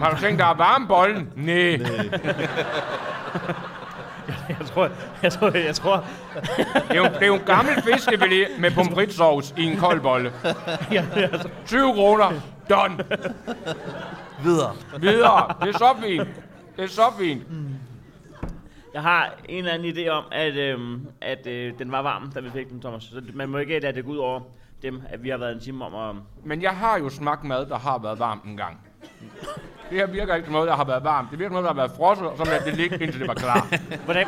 Man har tænkt, der er varme bollen? Nej. jeg tror, jeg tror, jeg tror, Det er jo, det er jo en gammel fiskefilet med pomfritsovs i en kold bolle. jeg, jeg, 20 kroner. Done. Videre. Videre. Det er så fint. Det er så fint. Jeg har en eller anden idé om, at, øhm, at øh, den var varm, da vi fik den, Thomas. Så man må ikke lade det gå ud over dem, at vi har været en time om at... Men jeg har jo smagt mad, der har været varmt en gang. Det her virker ikke som noget, der har været varmt. Det virker som noget, der har været frosset, og så lader det ligge, indtil det var klar. Hvordan,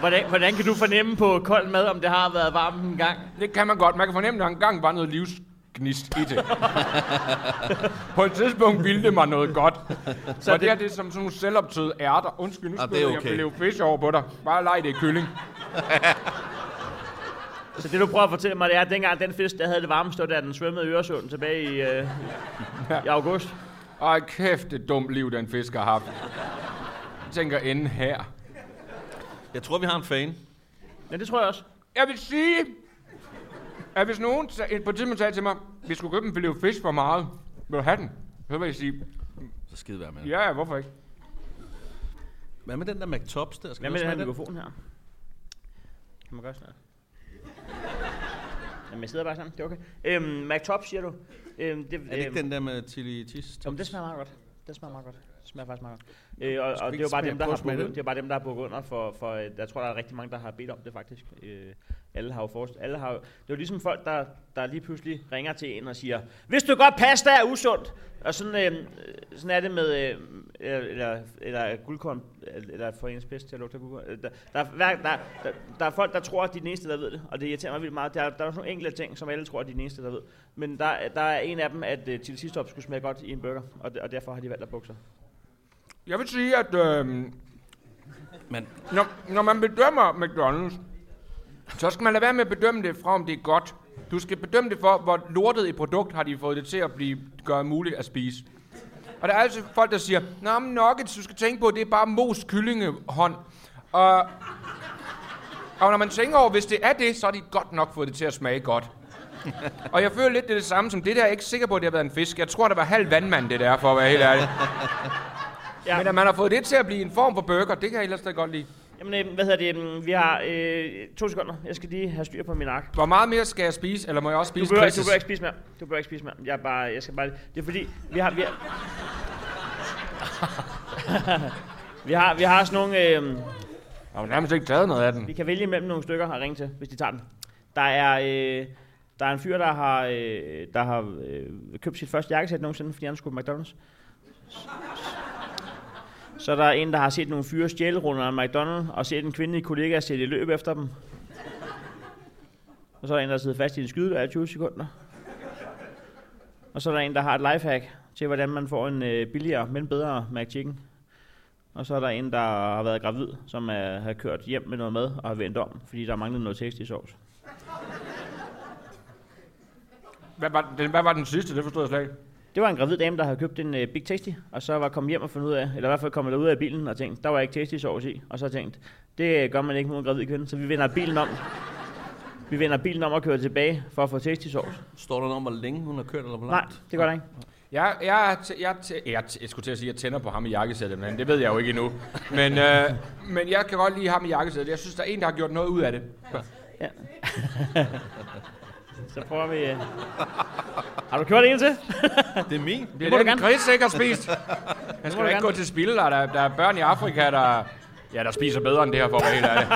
hvordan, hvordan kan du fornemme på kold mad, om det har været varmt en gang? Det kan man godt. Man kan fornemme, at der engang var noget livsgnist i det. på et tidspunkt ville det mig noget godt. Så og det, her, det er som sådan nogle selvoptøde ærter. Undskyld, nu Ah, det er jeg okay. leve fish over på dig. Bare leg det i kylling. Så det du prøver at fortælle mig, det er, at dengang den fisk, der havde det varme stå, da den svømmede i Øresund tilbage i, øh, i august. Ej, kæft, det dumt liv, den fisk har haft. Jeg tænker enden her. Jeg tror, vi har en fan. Ja, det tror jeg også. Jeg vil sige, at hvis nogen på et tidspunkt sagde til mig, vi skulle købe en filet fisk for meget, vil du have den? Så vil jeg sige, Så skide være med. ja, ja, hvorfor ikke? Hvad med den der McTops der? Skal Hvad med den her mikrofon her? Kan man gøre sådan noget? Jamen, jeg sidder bare sådan. Det er okay. Øhm, McTop, siger du? Øhm, det, Er det ikke den der med chili cheese? Jamen, det smager meget godt. Det smager meget godt. Det smager faktisk meget godt. Øh, og, og det er jo bare dem, der har bukket, det er bare dem, der har bukket under for, for, øh, jeg tror, der er rigtig mange, der har bedt om det faktisk. Øh, alle har jo forst, alle har jo, det er jo ligesom folk, der, der lige pludselig ringer til en og siger, hvis du godt pasta er usundt. Og sådan, øh, sådan er det med, øh, eller, eller, eller guldkorn, eller foreningspest til at lugte guldkorn. Øh, Der, der, er der, der, der, er folk, der tror, at de er den eneste, der ved det, og det irriterer mig vildt meget. Der, er- der er nogle enkelte ting, som alle tror, at de er den eneste, der ved. Men der, der er en af dem, at uh, til sidst op skulle smage godt i en burger, og, og derfor har de valgt at bukke sig. Jeg vil sige, at øh, Men når, når man bedømmer McDonald's, så skal man lade være med at bedømme det fra, om det er godt. Du skal bedømme det for, hvor lortet et produkt har de fået det til at blive gøre muligt at spise. Og der er altid folk, der siger, Nå, men nuggets, du skal tænke på, det er bare mos kyllingehånd. Og, og når man tænker over, hvis det er det, så har de godt nok fået det til at smage godt. og jeg føler lidt, det er det samme som det der. Jeg er ikke sikker på, at det har været en fisk. Jeg tror, der var halv vandmand, det der, for at være helt ærlig. Ja. Men at man har fået det til at blive en form for burger, det kan jeg ellers da godt lide. Jamen, øh, hvad hedder det? mm, Vi har øh, to sekunder. Jeg skal lige have styr på min ark. Hvor meget mere skal jeg spise, eller må jeg også Du spise du Chris'? behøver ikke spise mere. Du behøver ikke spise mere. Jeg, bare, jeg skal bare... Det er fordi, vi har... Vi har, vi har, vi har sådan nogle... Øh, Jeg har nærmest ikke taget noget af den. vi kan vælge mellem nogle stykker og ringe til, hvis de tager den. Der er, øh, der er en fyr, der har, øh, der har øh, købt sit første jakkesæt nogensinde, fordi han skulle på McDonald's. Så er der en, der har set nogle fyre stjæle rundt af McDonald's, og set en kvindelig kollega sætte i løb efter dem. Og så er der en, der sidder fast i en skyde i 20 sekunder. Og så er der en, der har et lifehack til, hvordan man får en øh, billigere, men bedre McChicken. Og så er der en, der har været gravid, som er, har kørt hjem med noget mad og har vendt om, fordi der manglede noget tasty sovs. Hvad var, den, hvad var den sidste? Det forstod jeg slet ikke. Det var en gravid dame, der havde købt en uh, Big Tasty, og så var kommet hjem og fundet ud af, eller i hvert fald kommet ud af bilen og tænkt, der var ikke tasty sovs i. Og så tænkt, det gør man ikke mod en gravid kvinde, så vi vender bilen om. Vi vender bilen om og kører tilbage for at få tasty sovs. står der noget om, hvor længe hun har kørt, eller hvor Nej, langt? det gør der ikke. Jeg, jeg, jeg, jeg, jeg, jeg skulle til at sige, at jeg tænder på ham i jakkesættet, men det ved jeg jo ikke endnu. Men, øh, men jeg kan godt lide ham i jakkesættet. Jeg synes, der er en, der har gjort noget ud af det. Ja. så prøver vi... øh. Har du kørt en til? Det er min. Det må er du den gerne. Chris sikkert spist. Han skal ikke gerne. gå til spil. Der, er- der er børn i Afrika, der, ja, der spiser bedre end det her, for at være helt ærlig.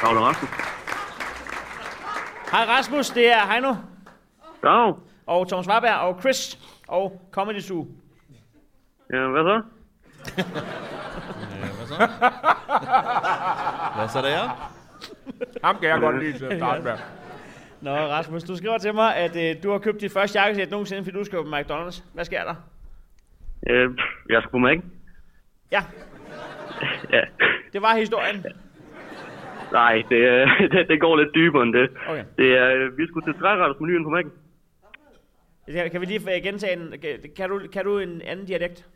Paul Rasmus. Hej Rasmus, det er Heino Dag. og Thomas Warberg og Chris og Comedy Zoo. Ja, hvad så? Hvad så der? Ham kan jeg godt lide til at starte med. Nå Rasmus, du skriver til mig, at øh, du har købt dit første jakkesæt nogensinde, fordi du skal på McDonald's. Hvad sker der? Øh, jeg skulle med, ikke? Ja, Ja. det var historien. Nej, det, øh, det, det går lidt dybere end det. Okay. Det er, øh, vi skulle til træretters menuen på Mac'en. Kan, kan vi lige øh, gentage en... Kan, kan, du, kan du en anden dialekt?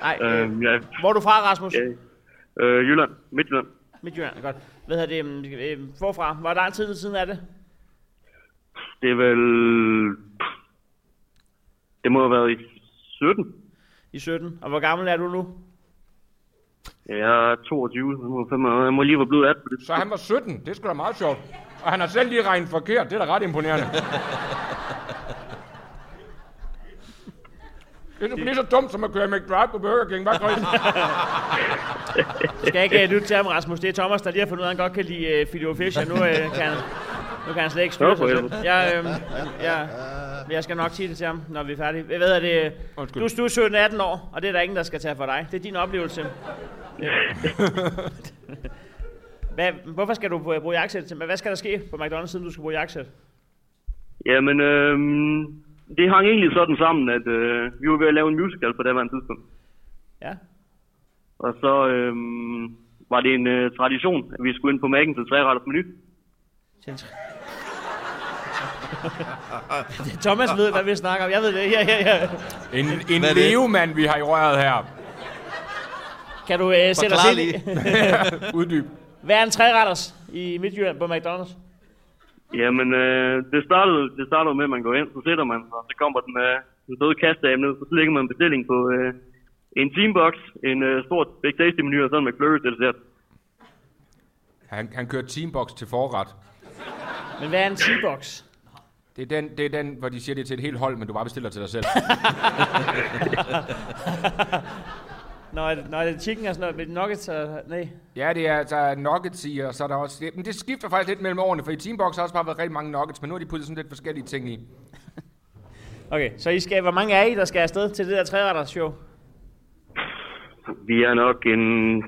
Nej, øh, Øh, ja, hvor er du fra, Rasmus? ja. Øh, Jylland. Midtjylland. Midtjylland, godt. Hvad hedder det? Øh, forfra? Hvor lang tid siden er det? Det er vel... Det må have været i 17. I 17. Og hvor gammel er du nu? Jeg er 22, så må jeg fandme- jeg må lige være blevet 18 på det. Så han var 17. Det er sgu da meget sjovt. Og han har selv lige regnet forkert. Det er da ret imponerende. Det er lige så dumt som at køre McDrive på Burger King, hvad Chris? Du skal ikke uh, lytte til ham, Rasmus. Det er Thomas, der lige har fundet ud af, at han godt kan lide uh, Fidio Fish, og nu, uh, kan han, nu kan han slet ikke styre sig selv. Jeg, øh, jeg, jeg skal nok sige det til ham, når vi er færdige. Hvad ved jeg det? Du, du er 17-18 år, og det er der ingen, der skal tage for dig. Det er din oplevelse. Hvad, hvorfor skal du bruge jakkesæt? til- Hvad skal der ske på McDonald's, siden du skal bruge jakkesæt? Jamen, øhm, det hang egentlig sådan sammen, at øh, vi var ved at lave en musical på det her tidspunkt. Ja. Og så øhm, var det en øh, tradition, at vi skulle ind på Mac'en til tre retters menu. Thomas ved, hvad vi snakker om. Jeg ved det. Ja, ja, ja. En, en Hvad er det? levemand, vi har i røret her. Kan du uh, sætte os Forklar ind i? lige. Uddyb. Hvad er en træretters i Midtjylland på McDonald's? Jamen, øh, det, startede, det startede med, at man går ind, så sætter man, og så kommer den, øh, den søde kastdame ned, så lægger man en bestilling på øh, en teambox, en øh, stor Big Tasty menu og sådan med McFlurry til dessert. Han, han kører teambox til forret. Men hvad er en T-box? Det er, den, det er den, hvor de siger det er til et helt hold, men du bare bestiller til dig selv. Når, når det er chicken og sådan noget, med nuggets og... Nej. Ja, det er, der er nuggets i, og så er der også... Det, men det skifter faktisk lidt mellem årene, for i Teambox har også bare været rigtig mange nuggets, men nu har de puttet sådan lidt forskellige ting i. Okay, så I skal, hvor mange er I, der skal afsted til det der træretters show? Vi er nok en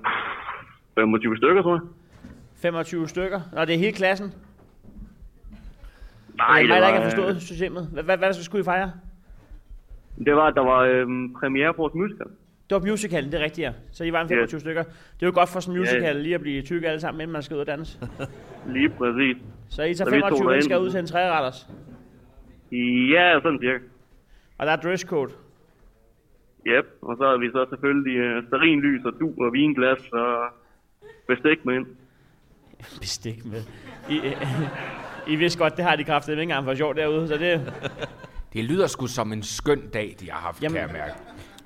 25 stykker, tror jeg. 25 stykker. Nå, det er hele klassen. Nej, det er mig, der ikke har øh, forstået systemet. Hvad, hvad, hvad så skulle I fejre? Det var, at der var øhm, premiere på vores musical. Det var musicalen, det er rigtigt, ja. Så I var en 25 Yes. stykker. Det er jo godt for sådan en musical lige at blive tykke alle sammen, inden man skal ud og danse. Lige præcis. Så I tager Så vi tog 25 derind. mennesker ud til en træretters. Ja, sådan cirka. Og der er dresscode. Yep, og så har vi så selvfølgelig øh, stearinlys og du og vinglas og bestik med ind. Bestik med. I, I vidste godt, det har de kraftet ikke engang for sjov derude, så det... Det lyder sgu som en skøn dag, de har haft, Jamen, kan jeg mærke.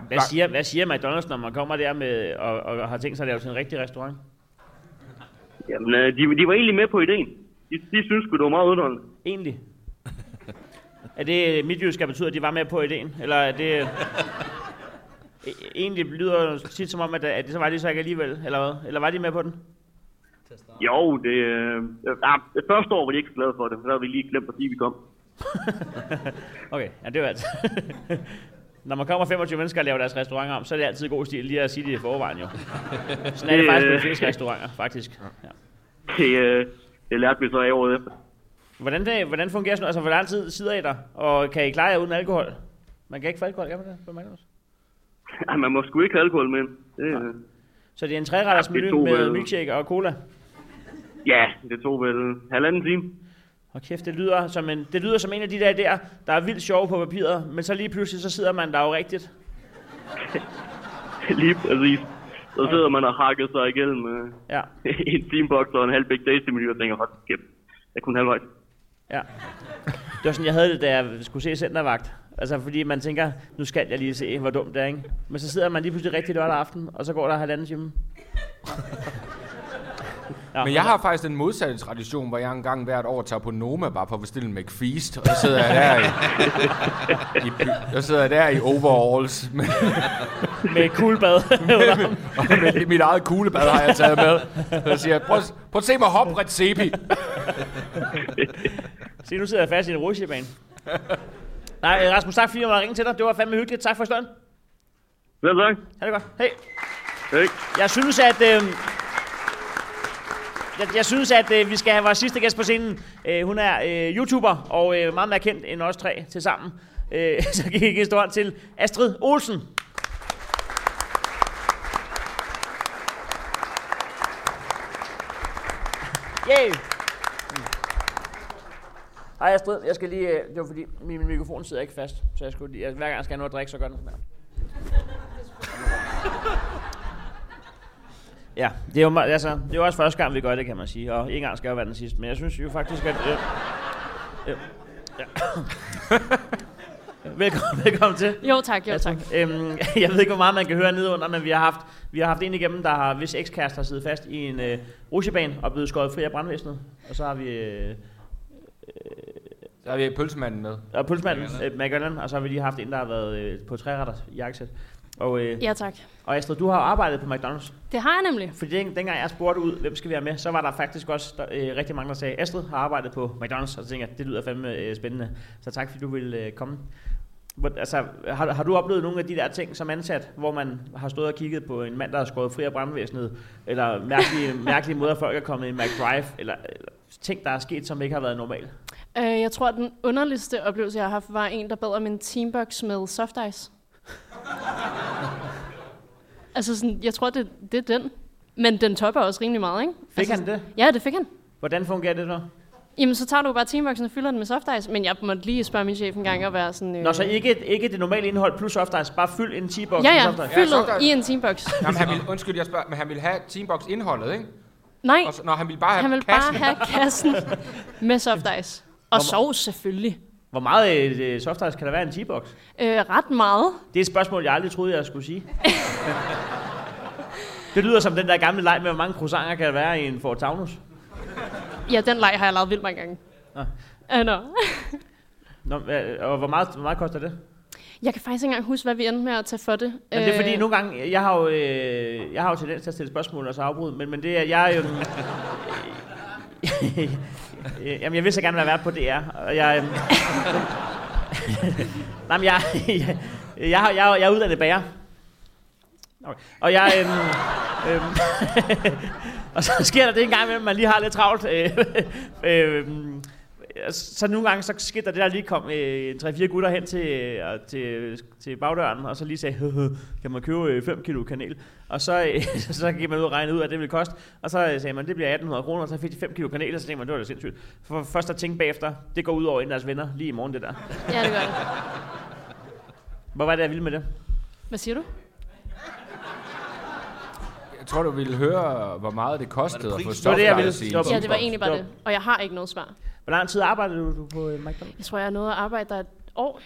Hvad siger, hvad siger McDonald's, når man kommer der med og, og har tænkt sig at lave til en rigtig restaurant? Jamen, øh, de, de var egentlig med på ideen. De, de synes det var meget underholdende. Egentlig. Er det midtjysk, betyder, at de var med på ideen? Eller er det... E- Egentlig lyder det tit som om, at, at det så var de så ikke alligevel, eller hvad? Eller var de med på den? Jo, det, øh, ja, det første år var de ikke så glade for det, så havde vi lige glemt at sige, at vi kom. Okay, ja, det er jo altid. Når man kommer 25 mennesker og laver deres restauranter om, så er det altid god stil lige at sige det i forvejen jo. Sådan er det faktisk på de øh, fleste restauranter, faktisk. Ja. Det, øh, det lærte vi så af året efter. Hvordan, det, hvordan fungerer sådan? Altså, hvor lang tid sidder I der? Og kan I klare jer uden alkohol? Man kan ikke få alkohol, kan man det? På McDonald's? Ja, man må sgu ikke have alkohol med. Det, øh, Så det er en træretters Ja, menu med milkshake og cola? ja, det tog vel halvanden time. Og kæft, det lyder, som en, det lyder som en af de der der, der er vildt sjove på papiret, men så lige pludselig, så sidder man der jo rigtigt. lige præcis. Så sidder man og hakker sig igennem øh, Ja, en teambox og en halv Big Tasty menu og tænker, hold kæft, jeg kunne halvvejs. ja. Det var sådan, jeg havde det, da jeg skulle se Centervagt. Altså, fordi man tænker, nu skal jeg lige se, hvor dumt det er, ikke? Men så sidder man lige pludselig rigtig lørdag aften, og så går der halvanden time. Ja, Men jeg har faktisk den modsatte tradition, hvor jeg engang hvert år tager på Noma bare på at bestille en McFeast, og så sidder jeg der i, i, by- jeg sidder der i overalls med, med cool bad. og med mit eget kuglebad har jeg taget med. Så siger jeg, prøv, prøv at se mig hoppe Recepi. Se, nu sidder jeg fast i en rutsjebane. Nej, Rasmus, tak fordi jeg måtte ringe til dig. Det var fandme hyggeligt. Tak for stunden. Vel tak. Ha' det godt. Hej. Hej. Jeg synes, at... Øh, jeg, jeg synes, at øh, vi skal have vores sidste gæst på scenen. Øh, hun er øh, YouTuber og øh, meget mere kendt end os tre til sammen. Øh, så gik jeg en stor til Astrid Olsen. Yay! Hej Astrid, jeg skal lige, øh, det var fordi min, mikrofon sidder ikke fast, så jeg skulle lige, hver gang jeg skal have noget at drikke, så gør den sådan her. Ja, det er, jo, altså, det er jo også første gang, vi gør det, kan man sige. Og en gang skal jo være den sidste. Men jeg synes jo faktisk, at... Øh, øh, ja. velkommen, velkommen til. Jo tak, jo tak. Øhm, jeg ved ikke, hvor meget man kan høre nedenunder, men vi har haft, vi har haft en igennem, der har, hvis ekskæreste har siddet fast i en øh, rutsjebane og blevet skåret fri af brandvæsenet. Og så har vi... Øh, øh, Så har vi pølsemanden med. Og pølsemanden, øh, McAllen, og så har vi lige haft en, der har været øh, på træretter jakkesæt. Og, øh, Ja, tak. og Astrid, du har arbejdet på McDonald's. Det har jeg nemlig. Fordi den, dengang jeg spurgte ud, hvem skal vi have med, så var der faktisk også der, øh, rigtig mange, der sagde, Astrid har arbejdet på McDonald's, og så tænkte jeg, det lyder fandme øh, spændende. Så tak, fordi du ville øh, komme. Hvor, altså, har, har du oplevet nogle af de der ting som ansat, hvor man har stået og kigget på en mand, der har skåret fri af brandvæsenet, eller mærkelige, mærkelige måder, folk er kommet i McDrive, eller, eller ting, der er sket, som ikke har været normalt? Øh, jeg tror, at den underligste oplevelse, jeg har haft, var en, der bad om en teambox med soft ice. altså sådan, jeg tror, det, det er den. Men den topper også rimelig meget, ikke? Fik altså, han det? Ja, det fik han. Hvordan fungerer det så? Jamen, så tager du bare teamboxen og fylder den med soft ice. Men jeg måtte lige spørge min chef en gang og være sådan... Øh, Nå, så ikke, ikke det normale indhold plus soft ice, bare fyld en T-box Ja, med ja, soft ice. fyldet soft ice. i en teambox. Jamen, han ville, undskyld, jeg spørger, men han ville have Teambox indholdet, ikke? Nej, Og så, når han ville bare have han vil kassen. bare have kassen med soft ice. Og sovs selvfølgelig. Hvor meget øh, soft ice kan der være i en T-box? Øh, ret meget. Det er et spørgsmål, jeg aldrig troede, jeg skulle sige. det lyder som den der gamle leg med, hvor mange croissanter kan der være i en Ford Taunus. Ja, den leg har jeg lavet vildt mange gange. Nå. Uh, no. Nå, og hvor meget, hvor meget koster det? Jeg kan faktisk ikke engang huske, hvad vi endte med at tage for det. Men det er fordi, Øh, nogle gange, jeg har jo, øh, jeg har jo tendens til at stille spørgsmål og så afbryde, men, men det er, jeg er jo... Øh, jamen, jeg vil så gerne være vært på DR, og jeg... Øh, nej, men jeg, jeg, jeg, jeg, jeg er uddannet bager. Okay. Og jeg... Øhm, øhm, og så sker der det en gang imellem, man lige har lidt travlt. Øh, øh, så nogle gange så sker der det, der lige kom øh, 3-4 gutter hen til, øh, til, til bagdøren, og så lige sagde, "Høhø, kan man købe 5 kilo kanel? Og så, øh, så gik man ud og regnede ud, at det ville koste. Og så øh, sagde man, det bliver 1800 kroner, og så fik de 5 kilo kanel, og så tænkte man, det var da sindssygt. For først at tænke bagefter, det går ud over en af deres venner lige i morgen, det der. Ja, det gør det. Hvor var det, jeg ville med det? Hvad siger du? Jeg tror, du ville høre, hvor meget det kostede at få? Det Det var- en Ja, det var egentlig bare det. Og jeg har ikke noget svar. Hvor lang tid arbejdede du, du på øh, McDonald's? Jeg tror, jeg nået at arbejde der et år,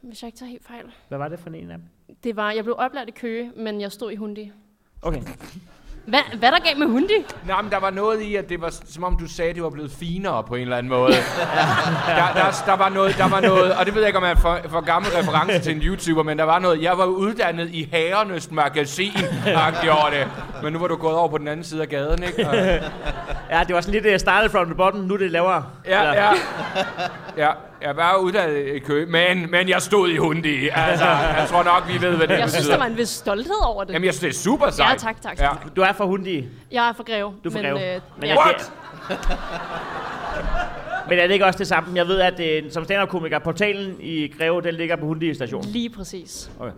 hvis jeg ikke tager helt fejl. Hvad var det for en af dem? Det var, jeg blev oplært i Køge, men jeg stod i Hundi. Okay. Hvad, hvad der gav med Hundi? Nej, men der var noget i, at det var som om du sagde, at det var blevet finere på en eller anden måde. der, der, der, var noget, der var noget, og det ved jeg ikke, om jeg er for, for gammel reference til en YouTuber, men der var noget, jeg var uddannet i Herrenes Magasin, over det. Men nu var du gået over på den anden side af gaden, ikke? Og, Ja, det var sådan lidt uh, started from the bottom, nu er det lavere. ja, Eller- ja. Ja, jeg var uddannet i kø, men, men jeg stod i Hundi. Altså, jeg tror nok, vi ved, hvad det Jeg synes, betyder. der var en vis stolthed over det. Jamen, jeg synes, det er super sejt. Ja, tak, tak. Ja. Du er fra Hundi, Jeg er fra Greve. Du er fra men, Greve. Øh, men, ja. jeg, What? men er det ikke også det samme? Jeg ved, at øh, som stand-up-komiker, portalen i Greve, den ligger på Hundi station. Lige præcis. Okay.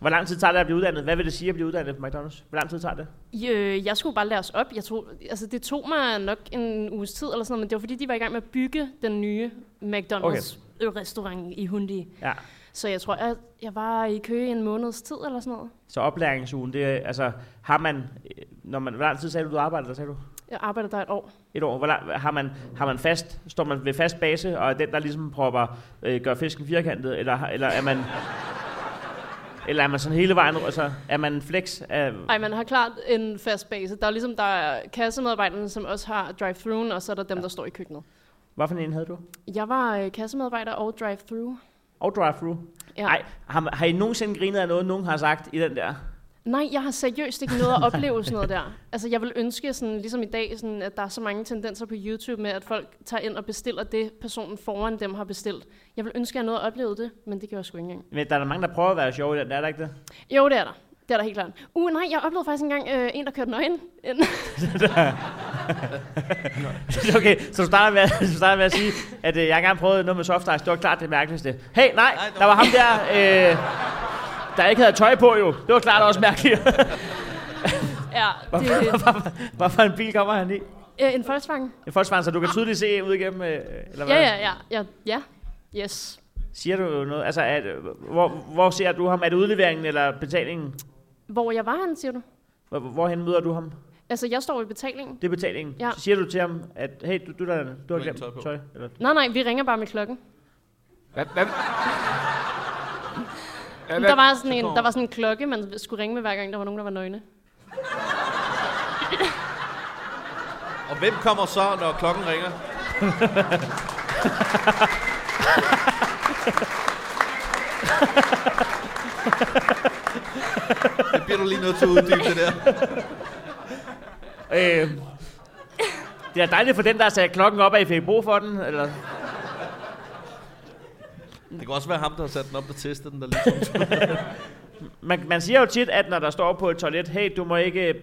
Hvor lang tid tager det at blive uddannet? Hvad vil det sige at blive uddannet på McDonald's? Hvor lang tid tager det? Øh, jeg skulle bare læres op. Jeg tror, altså, det tog mig nok en uges tid eller sådan noget, men det var fordi, de var i gang med at bygge den nye McDonald's-restaurant i Hundi. Ja. Så jeg tror, jeg, jeg var i kø i en måneds tid eller sådan noget. Så oplæringsugen, det er, altså, har man, øh, når man, hvor lang tid sagde du, du arbejdede der, sagde du? Jeg arbejdede der et år. Et år. Hvor lang, har, man, har man fast, står man ved fast base, og er den, der ligesom propper, øh, gør fisken firkantet, eller, eller er man, eller er man sådan hele vejen, altså, er man flex af, Ej, man har klart en fast base. Der er ligesom, der er kassemedarbejderne, som også har drive-through, og så er der dem, der står i køkkenet. hvad for en havde du? Jeg var øh, kassemedarbejder og drive-through. Og drive-thru? Ja. Nej, har, har I nogensinde grinet af noget, nogen har sagt i den der? Nej, jeg har seriøst ikke noget at opleve sådan noget der. Altså, jeg vil ønske, sådan, ligesom i dag, sådan, at der er så mange tendenser på YouTube med, at folk tager ind og bestiller det, personen foran dem har bestilt. Jeg vil ønske, at jeg noget at opleve det, men det gør jeg sgu ikke engang. Men der er der mange, der prøver at være sjove den, der, er der ikke det? Jo, det er der. Det er der helt klart. Uh, nej, jeg oplevede faktisk engang øh, en, der kørte nøgen. ind. okay, så du starter med, du starter med at sige, at øh, jeg engang prøvede noget med soft ice. Det var klart det mærkeligste. Hey, nej, der var ham der, øh, der ikke havde tøj på jo. Det var klart også mærkeligt. ja, det Hvad for en bil kommer han i? øh, en Volkswagen. En Volkswagen, så du kan tydeligt se ud igennem, øh, eller hvad? Ja, ja, ja, ja, ja. Yes. Siger du noget? Altså, at, hvor, hvor ser du ham? Er det udleveringen eller betalingen? Hvor jeg var han, siger du? Hvor, hvorhen møder du ham? Altså, jeg står i betalingen. Det er betalingen. Ja. Så siger du til ham, at hey, du, du, der, du har glemt tøj på. tøj. Eller, Nej, nej, vi ringer bare med klokken. Hvad, hvad? Ja, der var sådan en, der var sådan en klokke, man skulle ringe med hver gang, der var nogen, der var nøgne. Og hvem kommer så, når klokken ringer? Det bliver du lige nødt til at uddybe det der. Øh, det er dejligt for den, der sat klokken op, at I fik brug for den. Eller? Det kan også være ham, der har sat den op og testet den. Der ligesom. Man, man siger jo tit, at når der står på et toilet, hey, du må ikke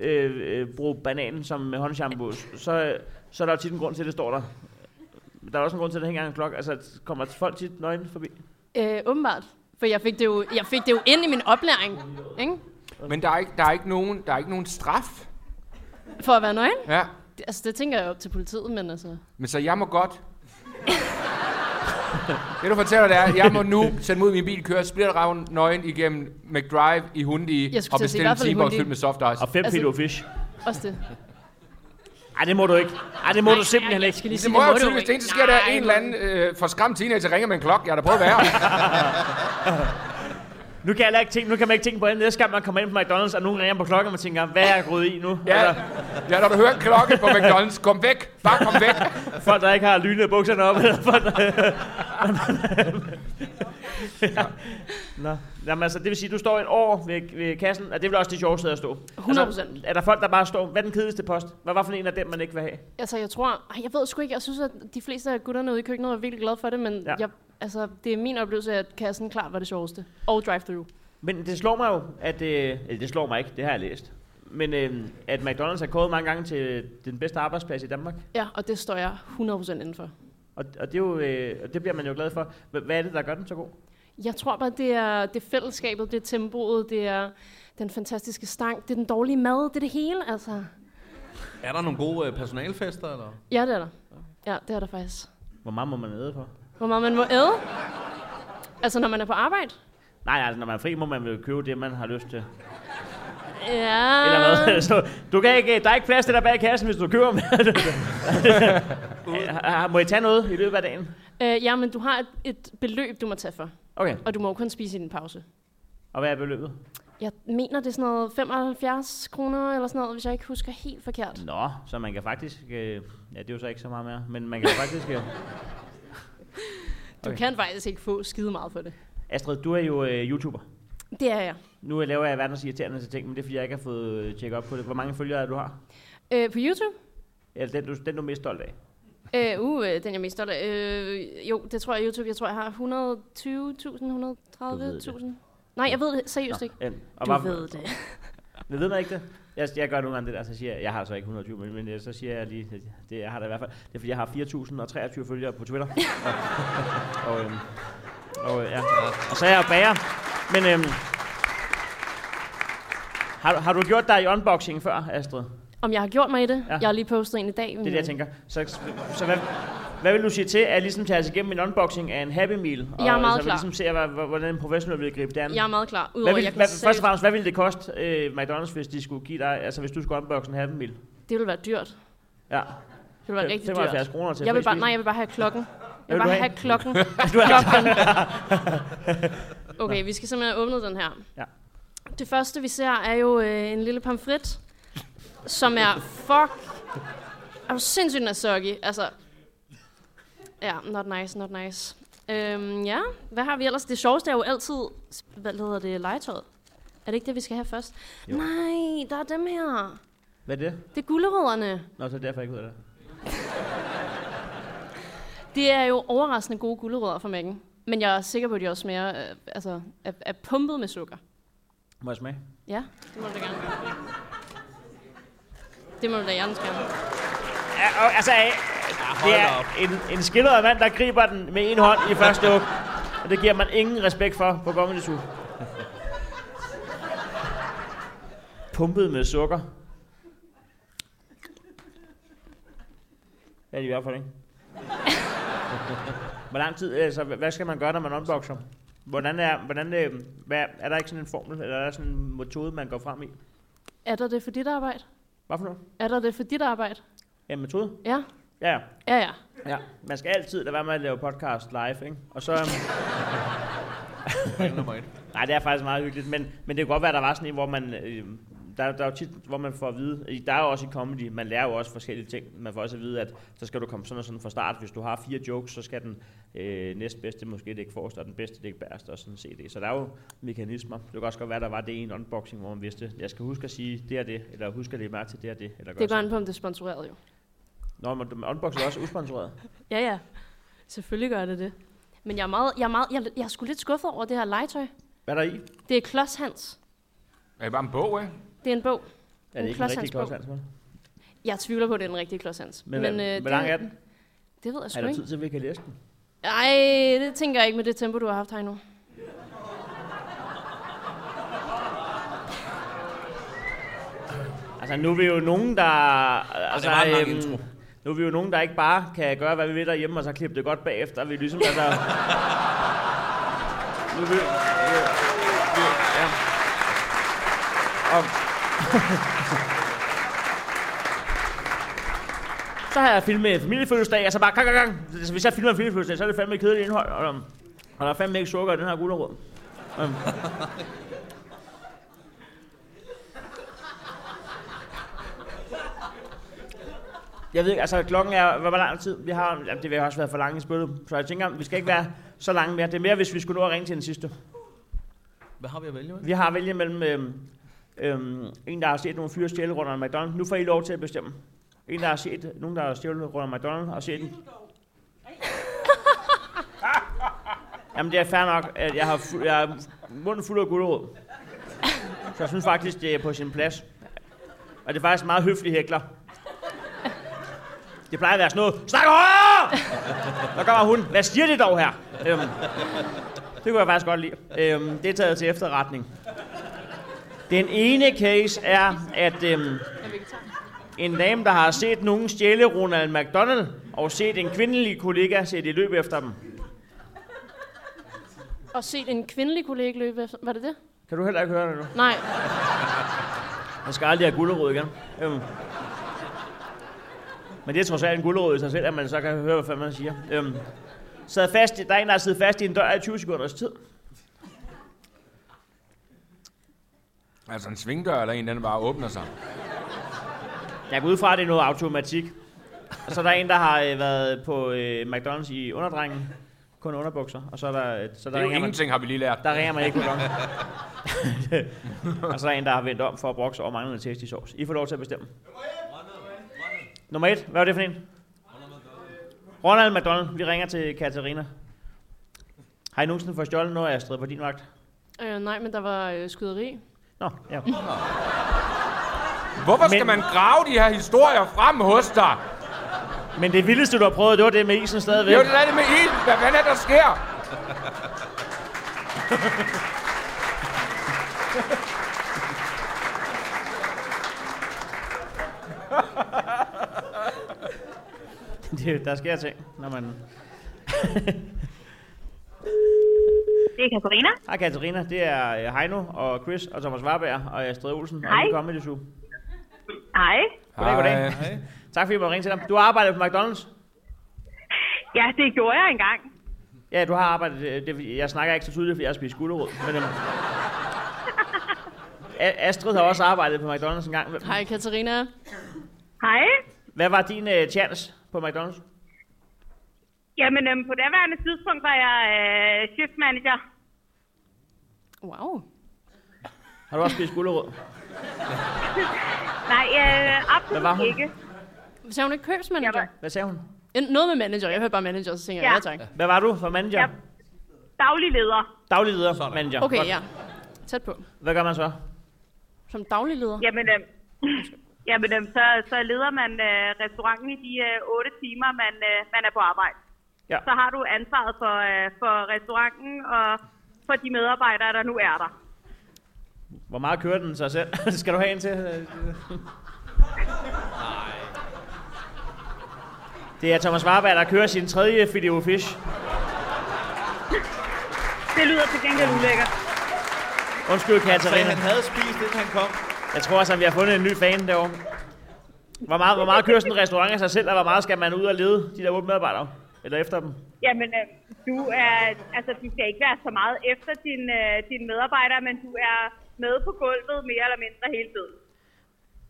øh, øh, bruge bananen som håndshampoo, så, så er der jo tit en grund til, at det står der. Der er også en grund til, at der hænger en klokke. Altså, kommer folk tit nøgne forbi? Øh, åbenbart. For jeg fik, det jo, jeg fik det jo ind i min oplæring. Ikke? Men der er ikke, der er ikke, nogen, der er ikke nogen straf. For at være nøgen. Ja. Det- Altså, det tænker jeg op til politiet, men altså... Men så jeg må godt. det du fortæller, det er, at jeg må nu mig ud min bil, køre splitterravn nøgen igennem McDrive i Hundi og bestille en Hundi. fyldt med soft ice. Og fem Altså- kilo fish. Også det. Ej, det må du ikke. Ej, det må du simpelthen ikke. skal lige Det sige, må jeg jo du tydeligvis. Det eneste sker, der er Nej, en eller anden øh, forskræmt teenager ringer med en klokke. Jeg har da prøvet værre. Nu kan, jeg ikke tænke, nu kan man ikke tænke på det. Næste gang man kommer ind på McDonald's, og nogen ringer på klokken, og man tænker, hvad er jeg gået i nu? ja, Eller ja, når du hører en klokke på McDonald's, kom væk. Bare kom væk. folk, der ikke har lynet bukserne op. Eller folk, der... ja. Nå. Jamen, altså, det vil sige, at du står et år ved, ved kassen, og det vel også det sjoveste at stå. 100%. Altså, er der folk, der bare står, hvad er den kedeligste post? Hvad var for en af dem, man ikke vil have? Altså, jeg tror... Jeg ved sgu ikke. Jeg synes, at de fleste af gutterne ude i køkkenet var virkelig glade for det, men Ja. jeg, altså, det er min oplevelse, at kassen klart var det sjoveste. Og drive-thru. Men det slår mig jo, at... Øh, eller det slår mig ikke, det har jeg læst. Men øh, at McDonald's har kåret mange gange til den bedste arbejdsplads i Danmark. Ja, og det står jeg 100% indenfor. Og, og det, er jo, øh, og det bliver man jo glad for. Hva- Hvad er det, der gør den så god? Jeg tror bare, det er, det fællesskabet, det er tempoet, det er den fantastiske stang, det er den dårlige mad, det er det hele, altså. Er der nogle gode øh, personalfester, eller? Ja, det er der. Ja, det er der faktisk. Hvor meget må man æde for? Hvor meget man må æde? Altså, når man er på arbejde? Nej, altså når man er fri, må man vel købe det, man har lyst til. Ja. Eller hvad? Så, du kan ikke, der er ikke plads til dig bag kassen, hvis du køber med. må I tage noget i løbet af dagen? Øh, ja, men du har et, et beløb, du må tage for. Okay, Og du må jo kun spise i din pause. og hvad er beløbet? Jeg mener, det er sådan noget 75 kroner eller sådan noget, hvis jeg ikke husker helt forkert. Nå, så man kan faktisk... Øh, ja, det er jo så ikke så meget mere, men man kan faktisk... Øh, Du kan faktisk ikke få skide meget for det. Astrid, du er jo øh, YouTuber. Det er jeg. Nu laver jeg verdens irriterende til ting, men det er fordi, jeg ikke har fået øh, tjekket op på det. Hvor mange følgere er du har? Øh, på YouTube? Eller den, du, den, du er mest stolt af? Øh, uh, øh, den er jeg mest stolt af. Øh, jo, det tror jeg YouTube. Jeg tror, jeg har 120.000, 130.000. Nej, jeg ved det seriøst ikke. Ja, og Du hvad- ved det. Jeg ved man ikke det? Jeg, jeg gør nogle gange det der, så siger jeg, jeg har så ikke 120, men, men øh, så siger jeg lige, det, det jeg har det i hvert fald. Det er fordi, jeg har 4.023 følgere på Twitter. og, og, øhm, og, øh, ja. og så er jeg bager. Men øhm, har, du- har du gjort dig i unboxing før, Astrid? Om jeg har gjort mig i det? Ja. Jeg har lige postet en i dag. Det er det, jeg tænker. Så, så hvad, hvad vil du sige til at ligesom tage os igennem en unboxing af en Happy Meal? Og, Jeg er meget så vi klar. ligesom hvad- hvordan en professionel vil gribe det an? Jeg er meget klar. hvad Udover, vil, jeg hvad, selv- først og fremmest, hvad ville det koste øh, McDonald's, hvis de skulle give dig, altså hvis du skulle unboxe en Happy Meal? Det ville være dyrt. Ja. Det ville være rigtig 75 dyrt. kroner til Jeg vil bare, nej, jeg vil bare have klokken. Jeg vil vil bare have? have klokken. Klokken. Okay, vi skal simpelthen have åbnet den her. Ja. Det første, vi ser, er jo øh, en lille pamfrit, som er fuck... Er du sindssygt, soggy. Altså... Ja, not nice, not nice. Øhm, ja, hvad har vi ellers? Det sjoveste er jo altid... Hvad hedder det? Legetøjet. Er det ikke det, vi skal have først? Jo. Nej, der er dem her. Hvad er det? Det er gullerødderne. Nå, så er det derfor, jeg ikke ved det. Det er jo overraskende gode gulerødder fra mækken. Men jeg er sikker på, at de også smager, øh, altså, er, er pumpet med sukker. Må jeg smage? Ja, det må du gerne. Det må du da hjertens gerne. Ja, og, altså, øh, det er en, en skildret mand, der griber den med en hånd i første hug. Og det giver man ingen respekt for på Comedy Zoo. Pumpet med sukker. Det er det i hvert fald ikke. Hvor lang tid, altså, hvad hvad skal man gøre, når man unboxer? Hvordan er, hvordan, øh, hvad, er der ikke sådan en formel, eller er der sådan en metode, man går frem i? Er der det for dit arbejde? Hvad for noget? Er der det for dit arbejde? Ja, metode? Ja. Ja, ja. Ja, ja. Man skal altid lade være med at lave podcast live, ikke? Og så... øhm, nej, det er faktisk meget hyggeligt, men, men det kan godt være, at der var sådan en, hvor man... Øh, der, der er jo tit, hvor man får at vide, der er jo også i comedy, man lærer jo også forskellige ting. Man får også at vide, at så skal du komme sådan og sådan fra start. Hvis du har fire jokes, så skal den øh, næstbedste måske det ikke forrest, og den bedste det ikke bærest, og sådan se det. Så der er jo mekanismer. Det kan også godt være, der var det en unboxing, hvor man vidste, jeg skal huske at sige det og det, eller huske at lægge mærke til det og det. Eller Det går an på, om det er sponsoreret jo. Nå, men unboxing er også usponsoreret. Ja, ja. Selvfølgelig gør det det. Men jeg er, meget, jeg er, meget, jeg, jeg er sgu lidt skuffet over det her legetøj. Hvad er der i? Det er Klods Hans. Er det bare en bog, ikke? Det er en bog. Er det En ikke en rigtig Hans bog. klods, vel? Jeg tvivler på, at det er den rigtige Klods Hans. Men, Men øh, hvor lang er den? Det ved jeg sgu Er der ikke. tid til, at vi kan læse den? Ej, det tænker jeg ikke med det tempo, du har haft her nu. Altså, nu er vi jo nogen, der... Altså, var en lang øhm, intro. Nu er vi jo nogen, der ikke bare kan gøre, hvad vi vil derhjemme, og så klippe det godt bagefter. Vi er ligesom, altså... nu er vi, vi, ja. Og, så har jeg filmet en familiefødselsdag, altså bare gang, gang, gang. Altså, hvis jeg filmer en familiefødselsdag, så er det fandme kedeligt indhold, og, og der er fandme ikke sukker i den her gulerod. Um. Jeg ved ikke, altså klokken er, hvor lang tid vi har, jamen, det vil også være for langt i spillet, så jeg tænker, vi skal ikke være så lange mere. Det er mere, hvis vi skulle nå at ringe til den sidste. Hvad har vi at vælge med? Vi har at vælge mellem øhm, øhm, en, der har set nogle fyre stjæle rundt om McDonald's. Nu får I lov til at bestemme. En, der har set nogen, der har stjålet rundt om McDonald's, og set den. Jamen, det er fair nok, at jeg har, fu- jeg har munden fuld af gulerod. Så jeg synes faktisk, det er på sin plads. Og det er faktisk meget høflig hækler. Det plejer at være sådan noget. Snak højere! Der kommer hun. Hvad siger det dog her? Øhm, det kunne jeg faktisk godt lide. Øhm, det er taget til efterretning. Den ene case er, at øhm, en dame, der har set nogen stjæle Ronald McDonald, og set en kvindelig kollega sætte i løb efter dem. Og set en kvindelig kollega løbe efter. Var det det? Kan du heller ikke høre det nu? Nej. Man skal aldrig have gulerod igen. Øhm. Men det er trods alt en gulerod i sig selv, at man så kan høre, hvad man siger. Øhm. Sad fast, i- der er en, der har siddet fast i en dør i 20 sekunders tid. Altså en svingdør, eller en, den bare åbner sig. Jeg går ud fra, at det er noget automatik. Og så er der en, der har øh, været på øh, McDonald's i underdrengen. Kun underbukser. Og så er der... øh, Så Det der er jo ringer man, ingenting, har vi lige lært. der ringer man ikke klokken. og så er der en, der har vendt om for at brokse over manglende tasty sauce. I får lov til at bestemme. Nummer et. Hvad var det for en? Ronald McDonald. Vi ringer til Katarina. Har I nogensinde fået stjålet noget Astrid på din vagt? Øh, nej, men der var øh, skyderi. Nå, ja. Hvorfor skal Men- man grave de her historier frem hos dig? Men det vildeste, du har prøvet, det var det med isen stadigvæk. Det er jo det med ild. Hvad fanden er der sker? det, der sker ting, når man... Er Katarina. Hej Katarina, det er øh, Heino og Chris og Thomas Warberg og Astrid Olsen og Hej. Nye Comedy Zoo. Hej. Goddag, goddag. Hej. Tak fordi jeg måtte ringe til dig. Du har arbejdet på McDonald's? Ja, det gjorde jeg engang. Ja, du har arbejdet. øh, Det, jeg snakker ikke så tydeligt, fordi jeg spist gulerod. Men, øhm, Astrid har også arbejdet på McDonald's en gang. Hej Katarina. Hej. Hvad var din uh, chance på McDonald's? Jamen, øhm, på daværende tidspunkt var jeg øh, shift manager. Wow. Har du også spist gulerod? Nej, øh, absolut Hvad var hun? ikke. Så hun ikke købsmanager? Jeg var- Hvad sagde hun? En- Noget med manager. Jeg hørte bare manager, så tænker jeg, Ja. ja tak. Hvad var du for manager? Ja. Daglig leder. Daglig leder, manager. Okay, Godt. ja. Tæt på. Hvad gør man så? Som daglig leder? Jamen, øhm, jamen øhm, så, så leder man øh, restauranten i de øh, 8 timer, man, øh, man er på arbejde. Ja. Så har du ansvaret for, øh, for restauranten og for de medarbejdere, der nu er der. Hvor meget kører den sig selv? Skal du have en til? Det er Thomas Warberg, der kører sin tredje Video Fish. Det lyder til gengæld ulækkert. Undskyld, Katarina. han havde spist, inden han kom. Jeg tror også, at vi har fundet en ny fan derovre. Hvor meget, hvor meget kører sådan en restaurant af sig selv, og hvor meget skal man ud og lede de der otte medarbejdere? Eller efter dem? Jamen, øh, du er, altså, du skal ikke være så meget efter din, øh, dine medarbejdere, men du er med på gulvet mere eller mindre hele tiden.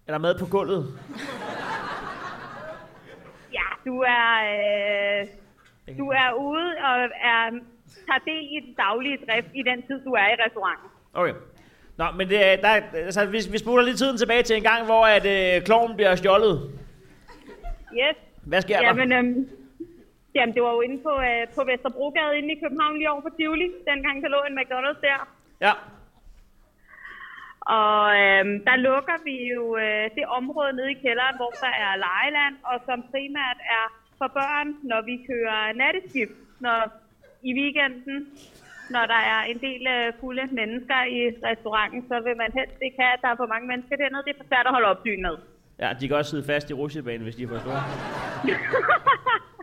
Er der mad på gulvet? Ja, du er, øh, du er ude og er, tager del i den daglige drift i den tid, du er i restauranten. Okay. Nå, men det, er- der, er- altså, vi, vi spoler lige tiden tilbage til en gang, hvor at, øh, kloven bliver stjålet. Yes. Hvad sker der? Jamen, øhm, jamen, det var jo inde på, øh, på Vesterbrogade inde i København lige over for Tivoli. Dengang der lå en McDonald's der. Ja. Og øhm, der lukker vi jo øh, det område nede i kælderen, hvor der er lejeland, og som primært er for børn, når vi kører natteskift når, i weekenden. Når der er en del øh, fulde mennesker i restauranten, så vil man helst ikke have, at der er for mange mennesker dernede. Det er for svært at holde opsyn med. Ja, de kan også sidde fast i rutsjebanen, hvis de er for store.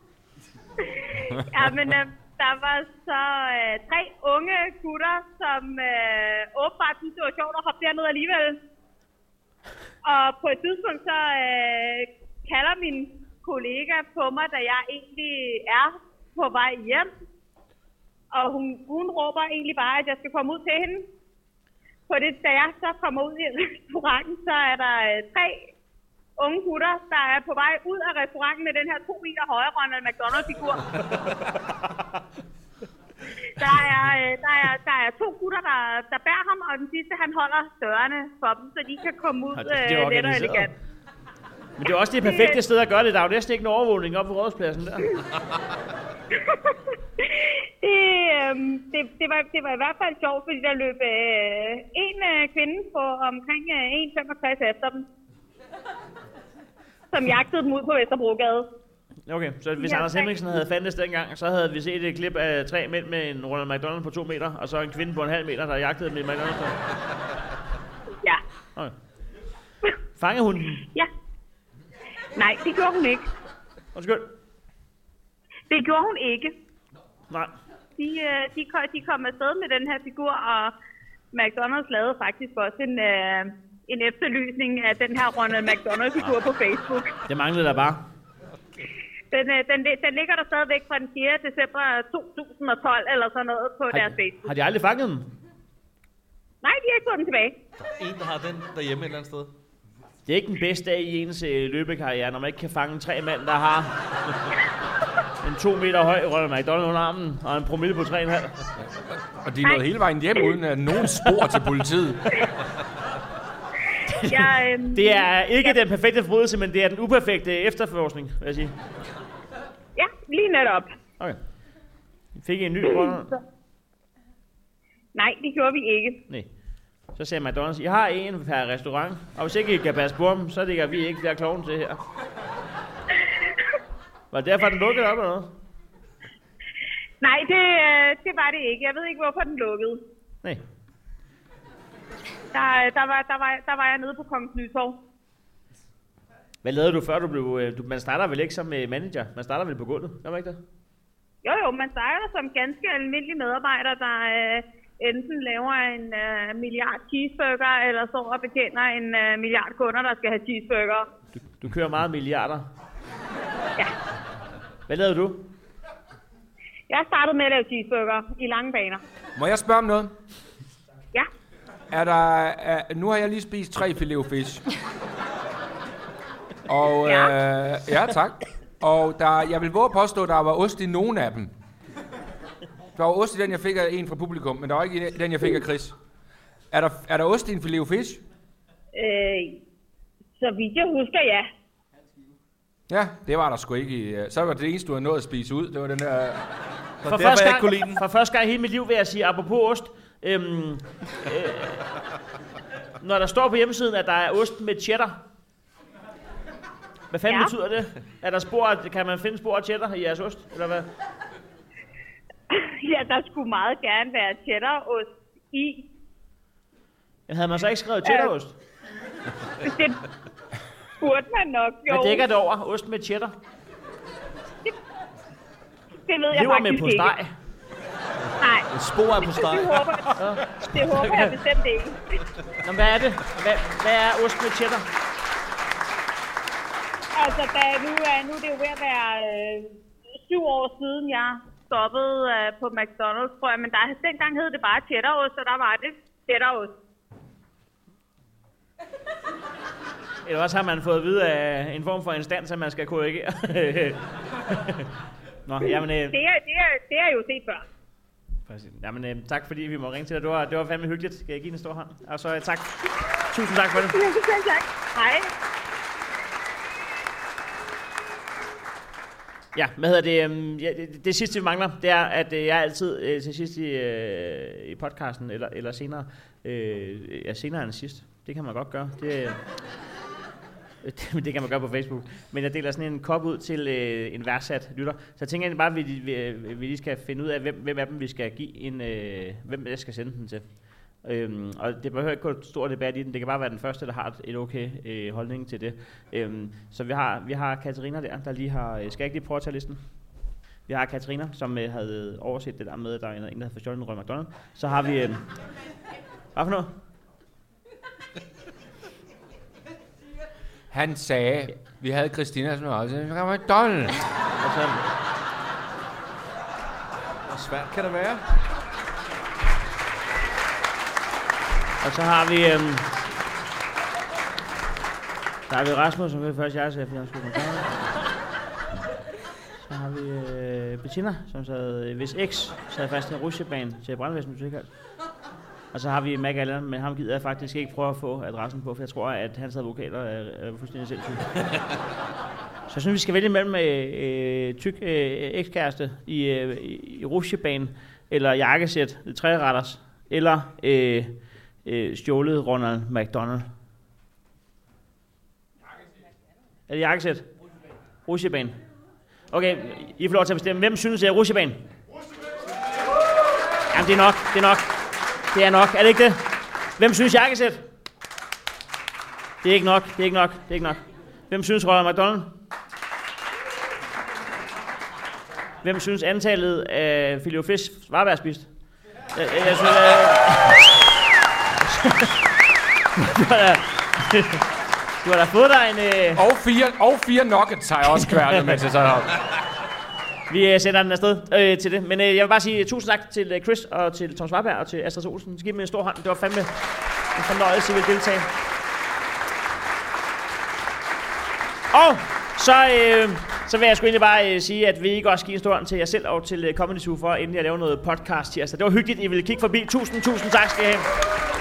Ja, men øh, der var så øh, tre unge gutter, som øh, åbenbart synes, det var sjovt at hoppe derned alligevel. Og på et tidspunkt så øh, kalder min kollega på mig, da jeg egentlig er på vej hjem. Og hun, hun råber egentlig bare, at jeg skal komme ud til hende. På det, da jeg så kommer ud i restauranten, så er der øh, tre unge gutter, der er på vej ud af restauranten med den her to meter høje Ronald McDonald-figur. Der er, øh, der, er, der er to gutter, der, der bærer ham, og den sidste, han holder dørene for dem, så de kan komme ud Ja, det- er øh, let og elegant. Men det er også det perfekte sted at gøre det. Der er jo næsten ikke nogen overvågning op på rådspladsen der. Det, øhm, det, det, var, det var i hvert fald sjovt, fordi der løb øh, en øh, kvinde på omkring øh, 1,65 efter dem, som jagtede dem ud på Vesterbrogade. Okay, så hvis Ja, Anders. Hemmingsen havde fandtes dengang, så havde vi set et klip af tre mænd med en Ronald McDonald på to meter, og så en kvinde på en halv meter, der jagtede dem i McDonald's. Ja. Okay. Fangede hun den? Ja. Nej, det gjorde hun ikke. Undskyld. Det gjorde hun ikke. Nej. De, øh, de, kom, de kom afsted med den her figur, og McDonald's lavede faktisk også en, øh, en efterlysning af den her Ronald McDonald-figur på Facebook. Det manglede der bare. Den, øh, den, den ligger der stadigvæk fra den 4. december 2012 eller sådan noget på deres Har, Facebook. har de aldrig fanget den? Nej, de har ikke fået den tilbage. En, der har den derhjemme et eller andet sted. Det er ikke den bedste dag i ens øh, løbekarriere, når man ikke kan fange tre mænd, der har en to meter høj Ronald McDonald under armen og en promille på 3,5. Og de er nået hele vejen hjem, uden at nogen spor til politiet. Jeg, øhm, Det er ikke den perfekte forbrydelse, men det er den uperfekte efterforskning, vil jeg sige. Ja, lige netop. Okay. Fik I en ny Ronald? Nej, det gjorde vi ikke. Nej. Så sagde McDonald's, I har en per restaurant, og hvis ikke I kan passe på dem, så ligger vi ikke flere klovne til her. Var det derfor, den lukkede op eller noget? Nej, det, øh, det var det ikke. Jeg ved ikke, hvorfor den lukkede. Nej. Der, der, var, der, var, der var jeg nede på Kongens Nytorv. Hvad lavede du før du blev... øh, Du, man starter vel ikke som øh, manager? Man starter vel på gulvet? Gør man ikke det? Jo, jo, man starter som ganske almindelig medarbejder, der øh, enten laver en øh, milliard cheeseburger, eller så og betjener en øh, milliard kunder, der skal have cheeseburger. Du, du kører meget milliarder. Ja. Hvad lavede du? Jeg startede med at lave cheeseburger i lange baner. Må jeg spørge om noget? Ja. Er der, er, nu har jeg lige spist tre filet fish. Og Ja. øh, ja, tak. Og der, jeg vil våge at påstå, at der var ost i nogen af dem. Der var ost i den, jeg fik af en fra publikum, men der var ikke i den, jeg fik af Chris. Er der, er der ost i en filet fish? Øh, så vidt jeg husker, ja. Ja, det var der sgu ikke. i, øh, Så var det eneste, du havde nået at spise ud. Det var den der... For derfor, første, jeg gang, ikke kunne lide den. for første gang i hele mit liv vil jeg sige, apropos ost, øhm, øh, når der står på hjemmesiden, at der er ost med cheddar, hvad fanden Ja. betyder det? Er der spor, kan man finde spor af cheddar i jeres ost, eller hvad? Ja, der skulle meget gerne være cheddarost i. Ja, havde man så ikke skrevet cheddarost? Det burde man nok, jo. Hvad dækker det over? Ost med cheddar? Det ved jeg Lever faktisk med på ikke. Nej, Et spor er på steg. det håber, det håber jeg bestemt ikke. Nå, hvad er det? Hvad, hvad er ost med cheddar? Altså, da, nu, er, nu er det jo ved at være øh, syv år siden, jeg stoppede øh, på McDonald's, tror jeg. Men der, dengang hed det bare cheddarost, og der var det cheddarost. Eller også har man fået at vide af en form for instans, at man skal korrigere. Nå, jamen, øh, Det er, det er, det er jo set før. Præcis. jamen øh, tak fordi vi må ringe til dig. Det var, det var fandme hyggeligt. Skal jeg give en stor hånd? Og så øh, tak. Tusind tak for det. Ja, selv tak. Hej. Ja, hvad hedder det? øhm, Ja, det, det sidste, vi mangler, det er, at øh, jeg altid øh, til sidst i, øh, i podcasten, eller, eller senere, øh, ja, senere end sidst, det kan man godt gøre. Det, øh, det, det kan man gøre på Facebook. Men jeg deler sådan en kop ud til øh, en værdsat lytter. Så jeg tænker egentlig bare, at vi, vi, øh, vi lige skal finde ud af, hvem, hvem af dem vi skal give en, øh, hvem jeg skal sende den til. Øhm, og det behøver ikke gå et stor debat i den, det kan bare være den første, der har et, et okay øh, holdning til det. Øhm, så vi har, vi har Katarina der, der lige har, øh, skal jeg ikke lige prøve at tage listen? Vi har Katarina, som øh, havde overset det der med, at der er en, der havde forstjålet en Roy McDonald. Så har vi, øh, hvad for noget? Han sagde, vi havde Christina som også, det var McDonald. Og så, Hvor svært kan det være? og så har vi, øh, der har vi Rasmus, som vil først jeg sagde, fordi han skulle. Så har vi øh, Bettina, som sad, øh, hvis X sad fast i en rutsjebane til Brandvæsen Musikhal. Og så har vi Mac Allen, men ham gider jeg faktisk ikke prøve at få adressen på, for jeg tror, at hans advokater er, er fuldstændig sindssyge. så jeg synes, vi skal vælge mellem øh, øh, tyk øh, ekskæreste i, øh, i, rutsjebane, eller jakkesæt, træretters, eller øh, øh, stjålet Ronald McDonald. Er det jakkesæt? Rutsjebane. Okay, I får lov til at bestemme. Hvem synes, det er rutsjebane? Jamen, det er nok, det er nok. Det er nok, er det ikke det? Hvem synes jakkesæt? Det er ikke nok, det er ikke nok, det er ikke nok. Hvem synes Ronald McDonald? Hvem synes antallet af filet fisk var værd spist? Jeg, jeg, jeg synes, at... du, har da, du har da fået dig en... Øh, Og fire, og fire nuggets har jeg også kværnet, mens jeg sad heroppe vi øh, sender den afsted øh, til det. Men øh, jeg vil bare sige øh, tusind tak til øh, Chris og til Tom Svarberg og til Astrid Olsen. Så giv dem en stor hånd. Det var fandme en fornøjelse, at deltage. Og så, øh, så vil jeg sgu egentlig bare øh, sige, at vi ikke også give en stor hånd til jer selv og til øh, Comedy Zoo for endelig at lave noget podcast tirsdag. Det var hyggeligt, I ville kigge forbi. Tusind, tusind tak skal I have.